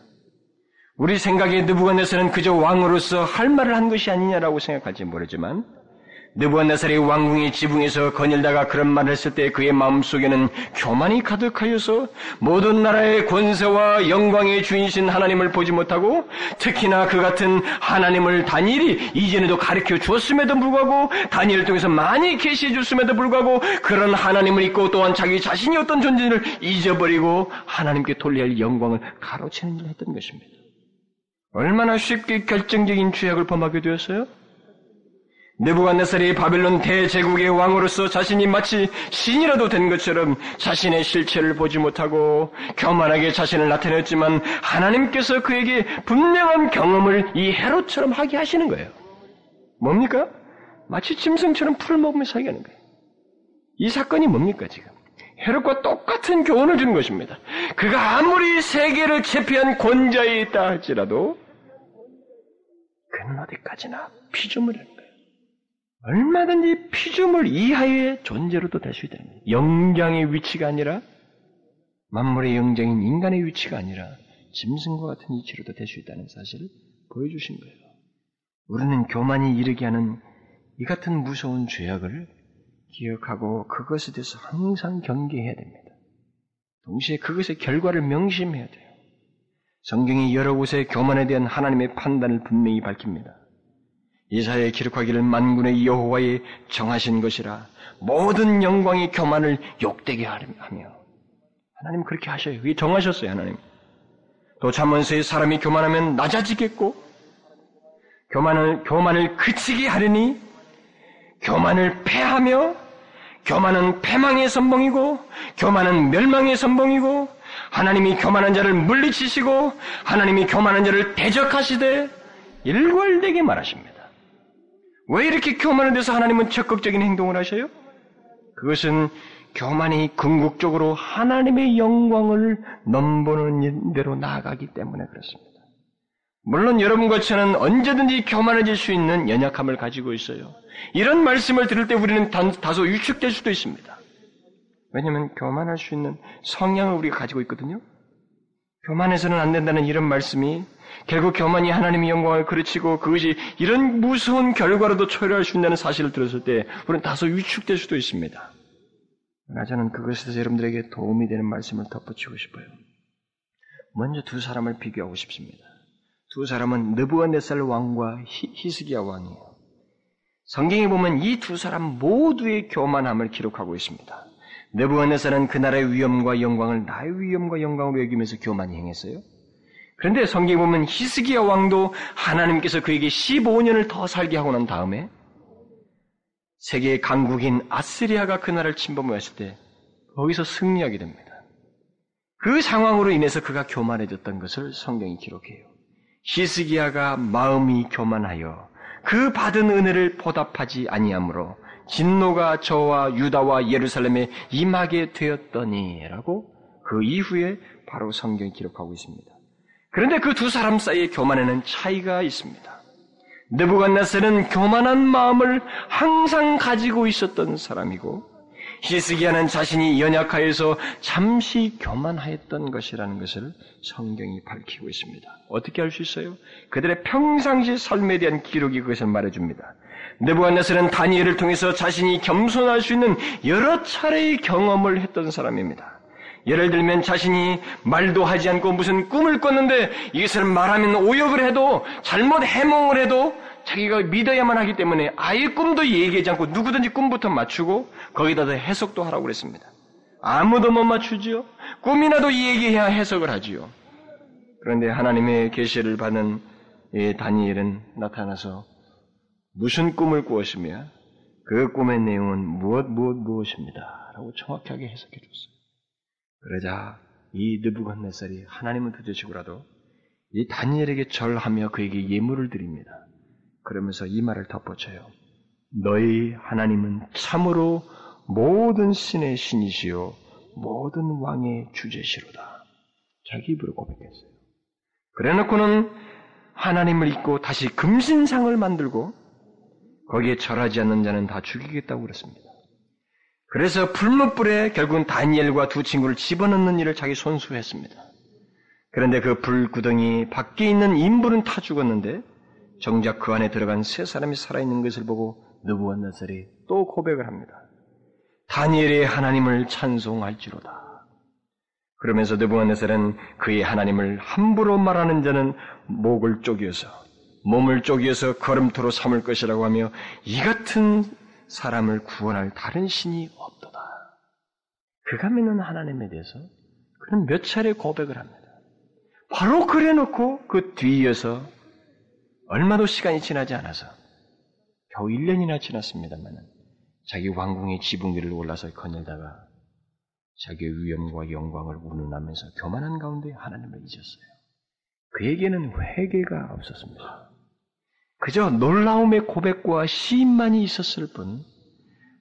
우리 생각에 느부갓네살은 그저 왕으로서 할 말을 한 것이 아니냐라고 생각할지 모르지만 느부갓네살이 왕궁의 지붕에서 거닐다가 그런 말을 했을 때 그의 마음속에는 교만이 가득하여서 모든 나라의 권세와 영광의 주인신 하나님을 보지 못하고 특히나 그 같은 하나님을 다니엘이 이전에도 가르쳐 주었음에도 불구하고 다니엘을 통해서 많이 계시해 줬음에도 불구하고 그런 하나님을 잊고 또한 자기 자신이 어떤 존재를 잊어버리고 하나님께 돌려야 할 영광을 가로채는 일을 했던 것입니다. 얼마나 쉽게 결정적인 죄악을 범하게 되었어요? 느부갓네살이 바벨론 대제국의 왕으로서 자신이 마치 신이라도 된 것처럼 자신의 실체를 보지 못하고 교만하게 자신을 나타냈지만 하나님께서 그에게 분명한 경험을 이 헤롯처럼 하게 하시는 거예요. 뭡니까? 마치 짐승처럼 풀을 먹으며 살게 하는 거예요. 이 사건이 뭡니까 지금? 헤롯과 똑같은 교훈을 주는 것입니다. 그가 아무리 세계를 제패한 권자에 있다 할지라도 그는 어디까지나 피조물이라는 거예요. 얼마든지 피조물 이하의 존재로도 될 수 있다는 거예요. 영장의 위치가 아니라 만물의 영장인 인간의 위치가 아니라 짐승과 같은 위치로도 될 수 있다는 사실을 보여주신 거예요. 우리는 교만이 이르게 하는 이 같은 무서운 죄악을 기억하고 그것에 대해서 항상 경계해야 됩니다. 동시에 그것의 결과를 명심해야 돼요. 성경이 여러 곳에 교만에 대한 하나님의 판단을 분명히 밝힙니다. 이사에 기록하기를 만군의 여호와의 정하신 것이라 모든 영광이 교만을 욕되게 하며 하나님 그렇게 하셔요. 그게 정하셨어요 하나님. 또 잠언서에 사람이 교만하면 낮아지겠고 교만을 교만을 그치게 하려니 교만을 패하며 교만은 패망의 선봉이고 교만은 멸망의 선봉이고 하나님이 교만한 자를 물리치시고 하나님이 교만한 자를 대적하시되 일괄되게 말하십니다. 왜 이렇게 교만에 대해서 하나님은 적극적인 행동을 하셔요? 그것은 교만이 궁극적으로 하나님의 영광을 넘보는 대로 나아가기 때문에 그렇습니다. 물론 여러분과 저는 언제든지 교만해질 수 있는 연약함을 가지고 있어요. 이런 말씀을 들을 때 우리는 다소 위축될 수도 있습니다. 왜냐하면 교만할 수 있는 성향을 우리가 가지고 있거든요. 교만해서는 안 된다는 이런 말씀이 결국 교만이 하나님의 영광을 그르치고 그것이 이런 무서운 결과로도 초래할 수 있다는 사실을 들었을 때 우리는 다소 위축될 수도 있습니다. 그러나 저는 그것에서 여러분들에게 도움이 되는 말씀을 덧붙이고 싶어요. 먼저 두 사람을 비교하고 싶습니다. 두 사람은 느부갓네살 왕과 히, 스기야 왕이에요. 성경에 보면 이 두 사람 모두의 교만함을 기록하고 있습니다. 느부갓네살은 그 나라의 위엄과 영광을 나의 위엄과 영광으로 여기면서 교만히 행했어요. 그런데 성경에 보면 히스기야 왕도 하나님께서 그에게 15년을 더 살게 하고 난 다음에 세계의 강국인 아스리아가 그 나라를 침범했을 때 거기서 승리하게 됩니다. 그 상황으로 인해서 그가 교만해졌던 것을 성경이 기록해요. 히스기야가 마음이 교만하여 그 받은 은혜를 보답하지 아니하므로 진노가 저와 유다와 예루살렘에 임하게 되었더니라고 그 이후에 바로 성경이 기록하고 있습니다. 그런데 그 두 사람 사이의 교만에는 차이가 있습니다. 느부갓네살은 교만한 마음을 항상 가지고 있었던 사람이고 히스기야는 자신이 연약하여서 잠시 교만하였던 것이라는 것을 성경이 밝히고 있습니다. 어떻게 알 수 있어요? 그들의 평상시 삶에 대한 기록이 그것을 말해줍니다. 느부갓네살은 다니엘을 통해서 자신이 겸손할 수 있는 여러 차례의 경험을 했던 사람입니다. 예를 들면 자신이 말도 하지 않고 무슨 꿈을 꿨는데 이것을 말하면 오역을 해도 잘못 해몽을 해도 자기가 믿어야만 하기 때문에 아예 꿈도 얘기하지 않고 누구든지 꿈부터 맞추고 거기다 더 해석도 하라고 그랬습니다. 아무도 못 맞추지요. 꿈이라도 얘기해야 해석을 하지요. 그런데 하나님의 계시를 받은 다니엘은 나타나서 무슨 꿈을 꾸었으며 그 꿈의 내용은 무엇 무엇 무엇입니다. 라고 정확하게 해석해 줬어요. 그러자 이 느부갓네살이 하나님은 두드치고라도 이 다니엘에게 절하며 그에게 예물을 드립니다. 그러면서 이 말을 덧붙여요. 너희 하나님은 참으로 모든 신의 신이시요 모든 왕의 주제시로다. 자기 입으로 고백했어요. 그래놓고는 하나님을 잊고 다시 금신상을 만들고 거기에 절하지 않는 자는 다 죽이겠다고 그랬습니다. 그래서 불못불에 결국은 다니엘과 두 친구를 집어넣는 일을 자기 손수 했습니다. 그런데 그 불구덩이 밖에 있는 인부는 타 죽었는데 정작 그 안에 들어간 세 사람이 살아있는 것을 보고 느부갓네살이 또 고백을 합니다. 다니엘의 하나님을 찬송할지로다. 그러면서 느부갓네살은 그의 하나님을 함부로 말하는 자는 목을 쪼개서 몸을 쪼개서 걸음토로 삼을 것이라고 하며 이 같은 사람을 구원할 다른 신이 없도다. 그가 믿는 하나님에 대해서 그는 몇 차례 고백을 합니다. 바로 그래 놓고 그 뒤이어서 얼마도 시간이 지나지 않아서 겨우 1년이나 지났습니다만 자기 왕궁의 지붕 위를 올라서 거닐다가 자기의 위엄과 영광을 운운하면서 교만한 가운데 하나님을 잊었어요. 그에게는 회개가 없었습니다. 그저 놀라움의 고백과 시인만이 있었을 뿐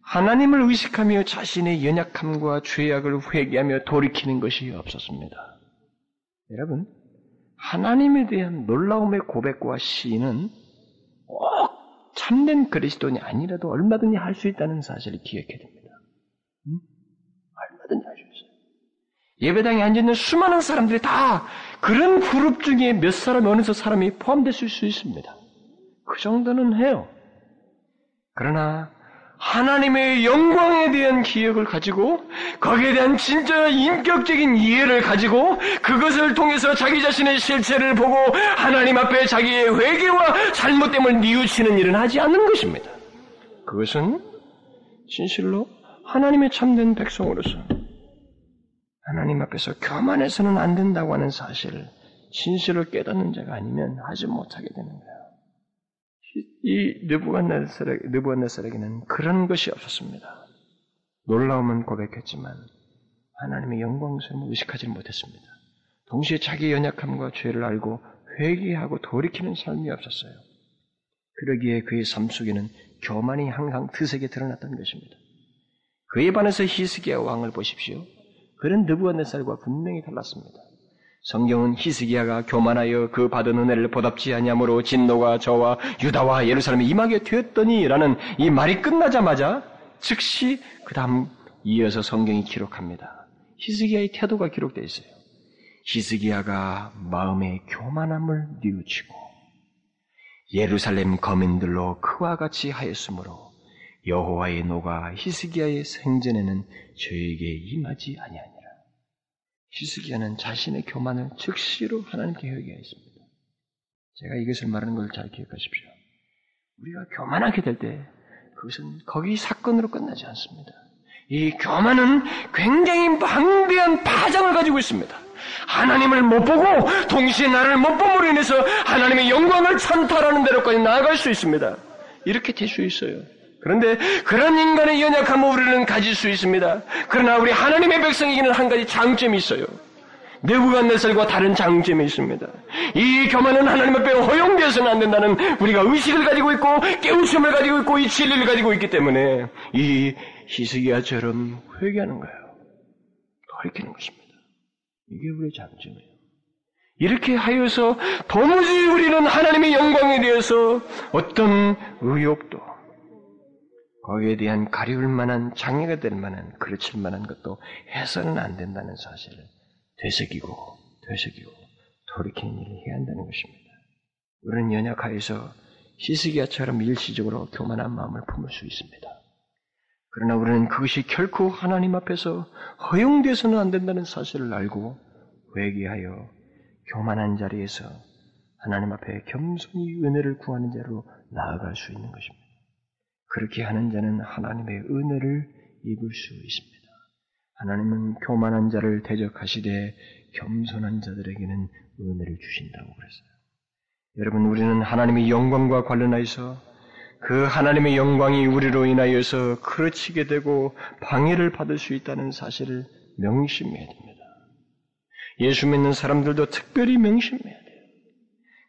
하나님을 의식하며 자신의 연약함과 죄악을 회개하며 돌이키는 것이 없었습니다. 여러분, 하나님에 대한 놀라움의 고백과 시인은 꼭 참된 그리스도인이 아니라도 얼마든지 할 수 있다는 사실을 기억해야 됩니다. 음? 얼마든지 할 수 있어요. 예배당에 앉아있는 수많은 사람들이 다 그런 그룹 중에 몇 사람, 어느 사람이 포함됐을 수 있습니다. 그 정도는 해요. 그러나 하나님의 영광에 대한 기억을 가지고 거기에 대한 진짜 인격적인 이해를 가지고 그것을 통해서 자기 자신의 실체를 보고 하나님 앞에 자기의 회개와 잘못됨을 뉘우치는 일은 하지 않는 것입니다. 그것은 진실로 하나님의 참된 백성으로서 하나님 앞에서 교만해서는 안 된다고 하는 사실을 진실로 깨닫는 자가 아니면 하지 못하게 되는 거예요. 이 느부갓네살에게는 그런 것이 없었습니다. 놀라움은 고백했지만 하나님의 영광스러움을 의식하지 못했습니다. 동시에 자기 연약함과 죄를 알고 회개하고 돌이키는 삶이 없었어요. 그러기에 그의 삶 속에는 교만이 항상 드세게 드러났던 것입니다. 그에 반해서 히스기야 왕을 보십시오. 그런 느부갓네살과 분명히 달랐습니다. 성경은 히스기야가 교만하여 그 받은 은혜를 보답지 아니하므로 진노가 저와 유다와 예루살렘에 임하게 되었더니라는 이 말이 끝나자마자 즉시 그 다음 이어서 성경이 기록합니다. 히스기야의 태도가 기록되어 있어요. 히스기야가 마음의 교만함을 뉘우치고 예루살렘 거민들로 그와 같이 하였으므로 여호와의 노가 히스기야의 생전에는 저에게 임하지 아니하니라. 히스기야는 자신의 교만을 즉시로 하나님께 회개했습니다. 제가 이것을 말하는 걸 잘 기억하십시오. 우리가 교만하게 될 때 그것은 거기 사건으로 끝나지 않습니다. 이 교만은 굉장히 방대한 파장을 가지고 있습니다. 하나님을 못 보고 동시에 나를 못 봄으로 인해서 하나님의 영광을 찬탈하는 데로까지 나아갈 수 있습니다. 이렇게 될 수 있어요. 그런데 그런 인간의 연약함을 우리는 가질 수 있습니다. 그러나 우리 하나님의 백성에게는 한 가지 장점이 있어요. 내부간내설과 다른 장점이 있습니다. 이 교만은 하나님 앞에 허용되어서는 안 된다는 우리가 의식을 가지고 있고 깨우침을 가지고 있고 이 진리를 가지고 있기 때문에 이 히스기야처럼 회개하는 거예요. 돌이키는 것입니다. 이게 우리의 장점이에요. 이렇게 하여서 도무지 우리는 하나님의 영광에 대해서 어떤 의욕도 거기에 대한 가리울 만한 장애가 될 만한 그르칠 만한 것도 해서는 안 된다는 사실을 되새기고 되새기고 돌이키는 일을 해야 한다는 것입니다. 우리는 연약하여서 시스기야처럼 일시적으로 교만한 마음을 품을 수 있습니다. 그러나 우리는 그것이 결코 하나님 앞에서 허용돼서는 안 된다는 사실을 알고 회개하여 교만한 자리에서 하나님 앞에 겸손히 은혜를 구하는 자로 나아갈 수 있는 것입니다. 그렇게 하는 자는 하나님의 은혜를 입을 수 있습니다. 하나님은 교만한 자를 대적하시되 겸손한 자들에게는 은혜를 주신다고 그랬어요. 여러분, 우리는 하나님의 영광과 관련하여서 그 하나님의 영광이 우리로 인하여서 그르치게 되고 방해를 받을 수 있다는 사실을 명심해야 됩니다. 예수 믿는 사람들도 특별히 명심해야 돼요.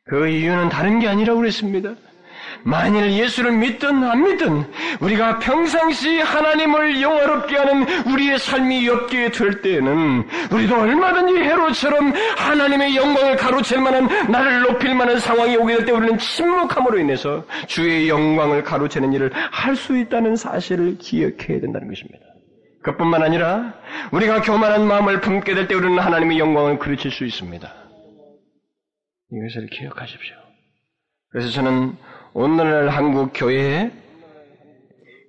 그 이유는 다른 게 아니라고 그랬습니다. 만일 예수를 믿든 안 믿든 우리가 평상시 하나님을 영화롭게 하는 우리의 삶이 없게 될 때에는 우리도 얼마든지 헤로처럼 하나님의 영광을 가로챌 만한 나를 높일 만한 상황이 오게 될 때 우리는 침묵함으로 인해서 주의 영광을 가로채는 일을 할 수 있다는 사실을 기억해야 된다는 것입니다. 그뿐만 아니라 우리가 교만한 마음을 품게 될 때 우리는 하나님의 영광을 그르칠 수 있습니다. 이것을 기억하십시오. 그래서 저는 오늘날 한국 교회에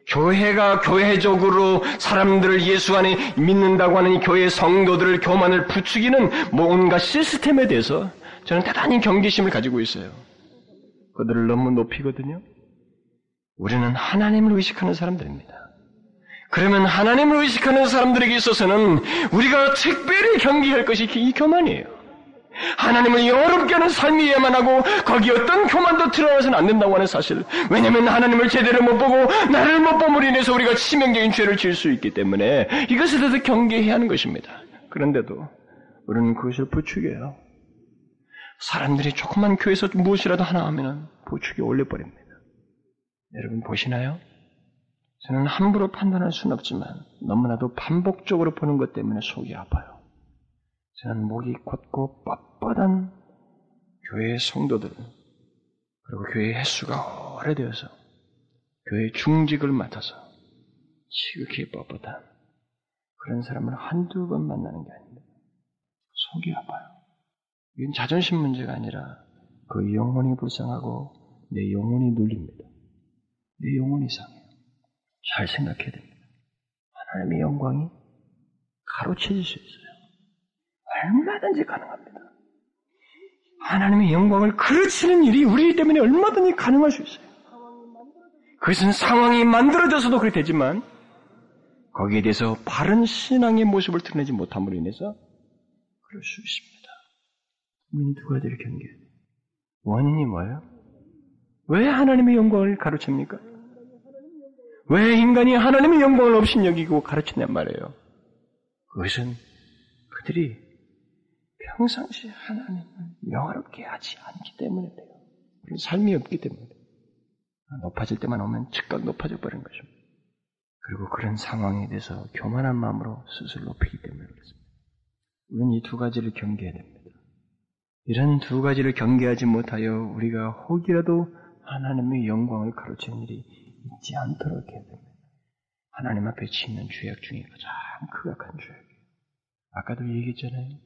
교회가 교회적으로 사람들을 예수 안에 믿는다고 하는 교회 성도들을 교만을 부추기는 뭔가 시스템에 대해서 저는 대단히 경계심을 가지고 있어요. 그들을 너무 높이거든요. 우리는 하나님을 의식하는 사람들입니다. 그러면 하나님을 의식하는 사람들에게 있어서는 우리가 특별히 경계할 것이 이 교만이에요. 하나님을 영어롭게 하는 삶이어야만 하고 거기 어떤 교만도 드러나서는 안 된다고 하는 사실. 왜냐하면 하나님을 제대로 못 보고 나를 못 봄으로 인해서 우리가 치명적인 죄를 지을 수 있기 때문에 이것에 대해서 경계해야 하는 것입니다. 그런데도 우리는 그것을 부추겨요. 사람들이 조그만 교회에서 무엇이라도 하나 하면 부추겨 올려버립니다. 여러분 보시나요? 저는 함부로 판단할 수는 없지만 너무나도 반복적으로 보는 것 때문에 속이 아파요. 저는 목이 곧고 뻣뻣한 교회의 성도들, 그리고 교회의 횟수가 오래되어서 교회 중직을 맡아서 지극히 뻣뻣한 그런 사람을 한두 번 만나는 게 아닙니다. 속이 아파요. 이건 자존심 문제가 아니라 그 영혼이 불쌍하고 내 영혼이 눌립니다. 내 영혼이 상해요. 잘 생각해야 됩니다. 하나님의 영광이 가로채질 수 있어요. 얼마든지 가능합니다. 하나님의 영광을 그르치는 일이 우리 때문에 얼마든지 가능할 수 있어요. 그것은 상황이 만들어져서도 그렇게 되지만 거기에 대해서 바른 신앙의 모습을 드러내지 못함으로 인해서 그럴 수 있습니다. 우리는 두 가지를 경계해야 돼요. 원인이 뭐예요? 왜 하나님의 영광을 가르칩니까? 왜 인간이 하나님의 영광을 없인 여기고 가르치냔 말이에요. 그것은 그들이 평상시 하나님을 영화롭게 하지 않기 때문에 그래요. 삶이 없기 때문에 높아질 때만 오면 즉각 높아져 버린 것입니다. 그리고 그런 상황에 대해서 교만한 마음으로 스스로 높이기 때문에 그렇습니다. 우리는 이 두 가지를 경계해야 됩니다. 이런 두 가지를 경계하지 못하여 우리가 혹이라도 하나님의 영광을 가로채는 일이 있지 않도록 해야 됩니다. 하나님 앞에 짓는 죄악 중에 가장 크각한 죄악이에요. 아까도 얘기했잖아요.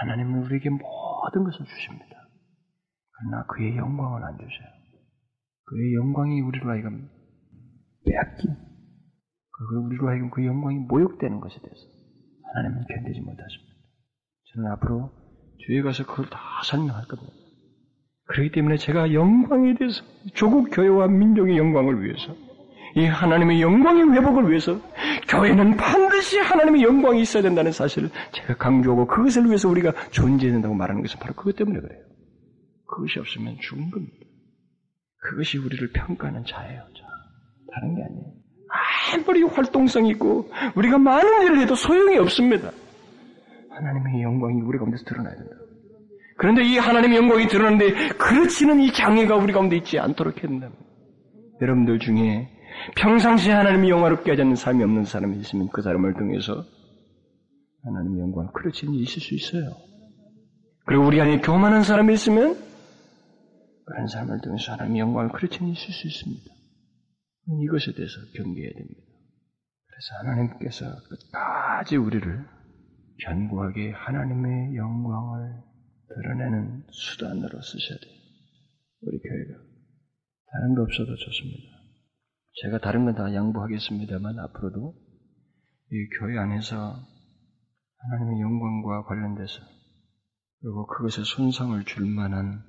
하나님은 우리에게 모든 것을 주십니다. 그러나 그의 영광을 안 주셔요. 그의 영광이 우리로 하여금 빼앗긴, 그리고 우리로 하여금 그 영광이 모욕되는 것에 대해서 하나님은 견디지 못하십니다. 저는 앞으로 뒤에 가서 그걸 다 설명할 겁니다. 그렇기 때문에 제가 영광에 대해서 조국 교회와 민족의 영광을 위해서 이 하나님의 영광의 회복을 위해서 교회는 반드시 하나님의 영광이 있어야 된다는 사실을 제가 강조하고 그것을 위해서 우리가 존재해야 된다고 말하는 것은 바로 그것 때문에 그래요. 그것이 없으면 죽은 겁니다. 그것이 우리를 평가하는 자예요. 자. 다른 게 아니에요. 아무리 활동성 있고 우리가 많은 일을 해도 소용이 없습니다. 하나님의 영광이 우리 가운데서 드러나야 된다. 그런데 이 하나님의 영광이 드러나는데 그렇지는 이 장애가 우리 가운데 있지 않도록 해야 된다. 여러분들 중에 평상시에 하나님의 영화롭게 하지 않는 삶이 없는 사람이 있으면 그 사람을 통해서 하나님의 영광 그렇지는 있을 수 있어요. 그리고 우리 안에 교만한 사람이 있으면 그런 사람을 통해서 하나님의 영광을 그렇지는 있을 수 있습니다. 이것에 대해서 경계해야 됩니다. 그래서 하나님께서 끝까지 우리를 견고하게 하나님의 영광을 드러내는 수단으로 쓰셔야 돼요. 우리 교회가. 다른 거 없어도 좋습니다. 제가 다른 건 다 양보하겠습니다만 앞으로도 이 교회 안에서 하나님의 영광과 관련돼서 그리고 그것에 손상을 줄 만한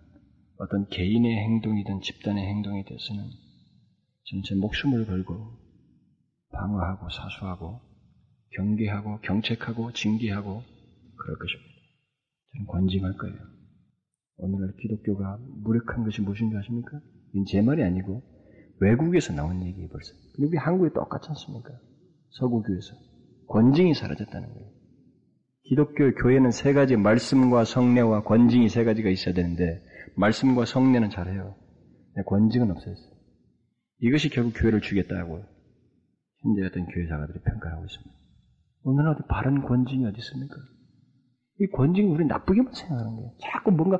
어떤 개인의 행동이든 집단의 행동에 대해서는 제 목숨을 걸고 방어하고 사수하고 경계하고 경책하고 징계하고 그럴 것입니다. 저는 권징할 거예요. 오늘날 기독교가 무력한 것이 무엇인지 아십니까? 이건 제 말이 아니고 외국에서 나온 얘기예요 벌써. 근데 우리 한국에 똑같지 않습니까? 서구교에서 권징이 사라졌다는 거예요. 기독교 교회는 세 가지 말씀과 성례와 권징이 세 가지가 있어야 되는데 말씀과 성례는 잘해요. 권징은 없어졌어요. 이것이 결국 교회를 주겠다고 현재 어떤 교회사가들이 평가하고 있습니다. 오늘은 어디 바른 권징이 어디 있습니까? 이 권징이 우리 나쁘게만 생각하는 거예요. 자꾸 뭔가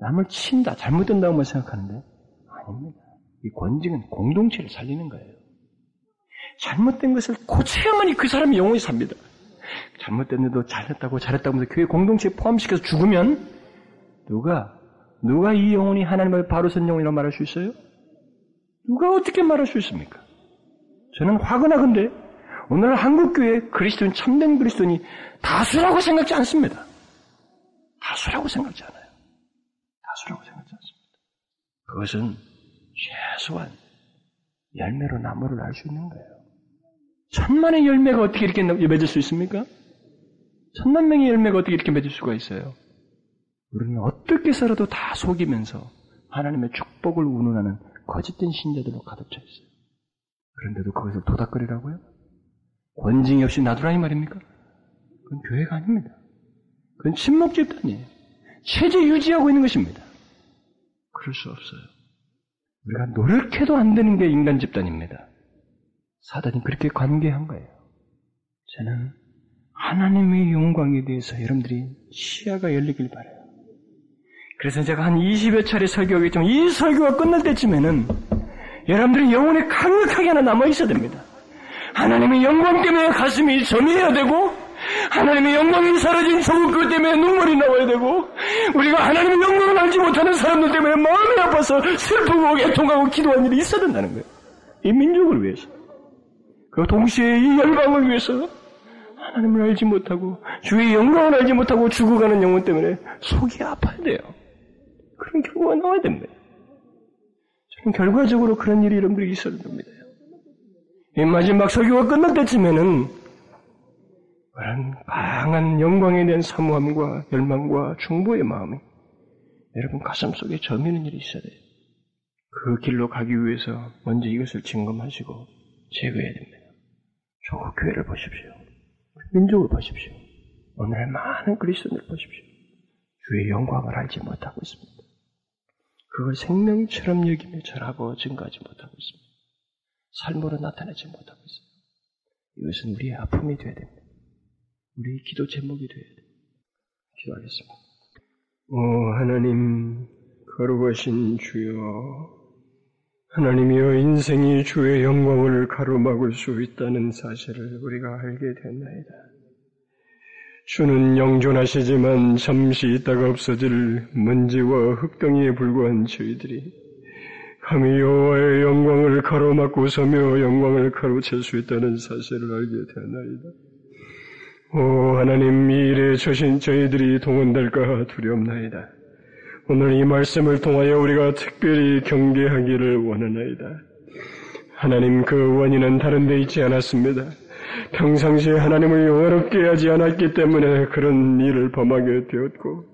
남을 친다, 잘못된다고만 생각하는데 아닙니다. 이 권징은 공동체를 살리는 거예요. 잘못된 것을 고쳐야만이 그 사람이 영원히 삽니다. 잘못됐는데도 잘했다고 잘했다고 하면서 교회 공동체에 포함시켜서 죽으면 누가 누가 이 영혼이 하나님을 바로 선 영혼이라고 말할 수 있어요? 누가 어떻게 말할 수 있습니까? 저는 화근하건데 오늘 한국교회 그리스도인 참된 그리스도인이 다수라고 생각지 않습니다. 다수라고 생각지 않아요. 다수라고 생각지 않습니다. 그것은 최소한 열매로 나무를 알 수 있는 거예요. 천만의 열매가 어떻게 이렇게 맺을 수 있습니까? 천만 명의 열매가 어떻게 이렇게 맺을 수가 있어요? 우리는 어떻게 살아도 다 속이면서 하나님의 축복을 운운하는 거짓된 신자들로 가득 차 있어요. 그런데도 그것을 도닥거리라고요? 권징이 없이 놔두라 이 말입니까? 그건 교회가 아닙니다. 그건 침묵 집단이에요. 체제 유지하고 있는 것입니다. 그럴 수 없어요. 우리가 노력해도 안 되는 게 인간 집단입니다. 사단이 그렇게 관계한 거예요. 저는 하나님의 영광에 대해서 여러분들이 시야가 열리길 바래요. 그래서 제가 한 20여 차례 설교하겠지만 이 설교가 끝날 때쯤에는 여러분들이 영혼에 강력하게 하나 남아 있어야 됩니다. 하나님의 영광 때문에 가슴이 점이해야 되고 하나님의 영광이 사라진 조국 그 때문에 눈물이 나와야 되고 우리가 하나님의 영광을 알지 못하는 사람들 때문에 마음이 아파서 슬프고 애통하고 기도하는 일이 있어야 된다는 거예요. 이 민족을 위해서. 그 동시에 이 열방을 위해서 하나님을 알지 못하고 주의 영광을 알지 못하고 죽어가는 영혼 때문에 속이 아파야 돼요. 그런 결과가 나와야 됩니다. 저는 결과적으로 그런 일이 여러분들이 있어야 됩니다. 이 마지막 설교가 끝날 때쯤에는 강한 영광에 대한 사모함과 열망과 중보의 마음이 여러분 가슴 속에 저미는 일이 있어야 돼요. 그 길로 가기 위해서 먼저 이것을 점검하시고 제거해야 됩니다. 조국 교회를 보십시오. 민족을 보십시오. 오늘 많은 그리스도인을 보십시오. 주의 영광을 알지 못하고 있습니다. 그걸 생명처럼 여기며 절하고 증거하지 못하고 있습니다. 삶으로 나타내지 못하고 있어요. 이것은 우리의 아픔이 되어야 됩니다. 우리 기도 제목이 되어야 돼요. 기도하겠습니다. 오 하나님 거룩하신 주여 하나님이여 인생이 주의 영광을 가로막을 수 있다는 사실을 우리가 알게 됐나이다. 주는 영존하시지만 잠시 있다가 없어질 먼지와 흙덩이에 불과한 저희들이 감히 여호와의 영광을 가로막고 서며 영광을 가로챌 수 있다는 사실을 알게 되나이다. 오 하나님 이 일에 저신 저희들이 동원될까 두렵나이다. 오늘 이 말씀을 통하여 우리가 특별히 경계하기를 원하나이다. 하나님 그 원인은 다른 데 있지 않았습니다. 평상시에 하나님을 영화롭게 하지 않았기 때문에 그런 일을 범하게 되었고,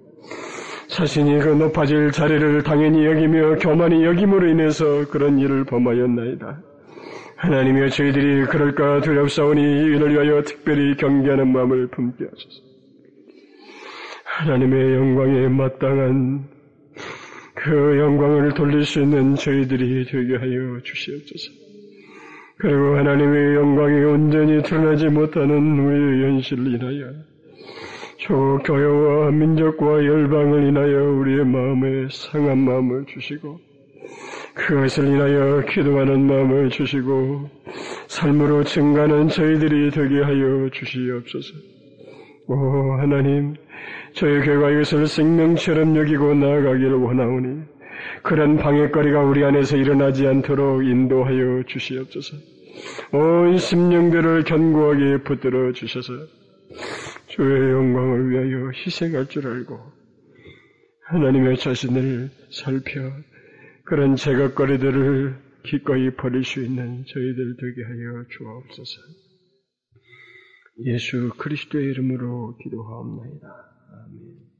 자신이 그 높아질 자리를 당연히 여기며 교만히 여김으로 인해서 그런 일을 범하였나이다. 하나님이여 저희들이 그럴까 두렵사오니 이 일을 위하여 특별히 경계하는 마음을 품게 하소서. 하나님의 영광에 마땅한 그 영광을 돌릴 수 있는 저희들이 되게 하여 주시옵소서. 그리고 하나님의 영광이 온전히 드러나지 못하는 우리의 현실을 인하여 저 교회와 민족과 열방을 인하여 우리의 마음에 상한 마음을 주시고 그것을 인하여 기도하는 마음을 주시고 삶으로 증가하는 저희들이 되게 하여 주시옵소서. 오 하나님 저희 교회가 이것을 생명처럼 여기고 나아가기를 원하오니 그런 방해거리가 우리 안에서 일어나지 않도록 인도하여 주시옵소서. 온 심령들을 견고하게 붙들어 주셔서 주의 영광을 위하여 희생할 줄 알고 하나님의 자신을 살펴 그런 제각거리들을 기꺼이 버릴 수 있는 저희들 되게 하여 주옵소서. 예수 그리스도의 이름으로 기도하옵나이다.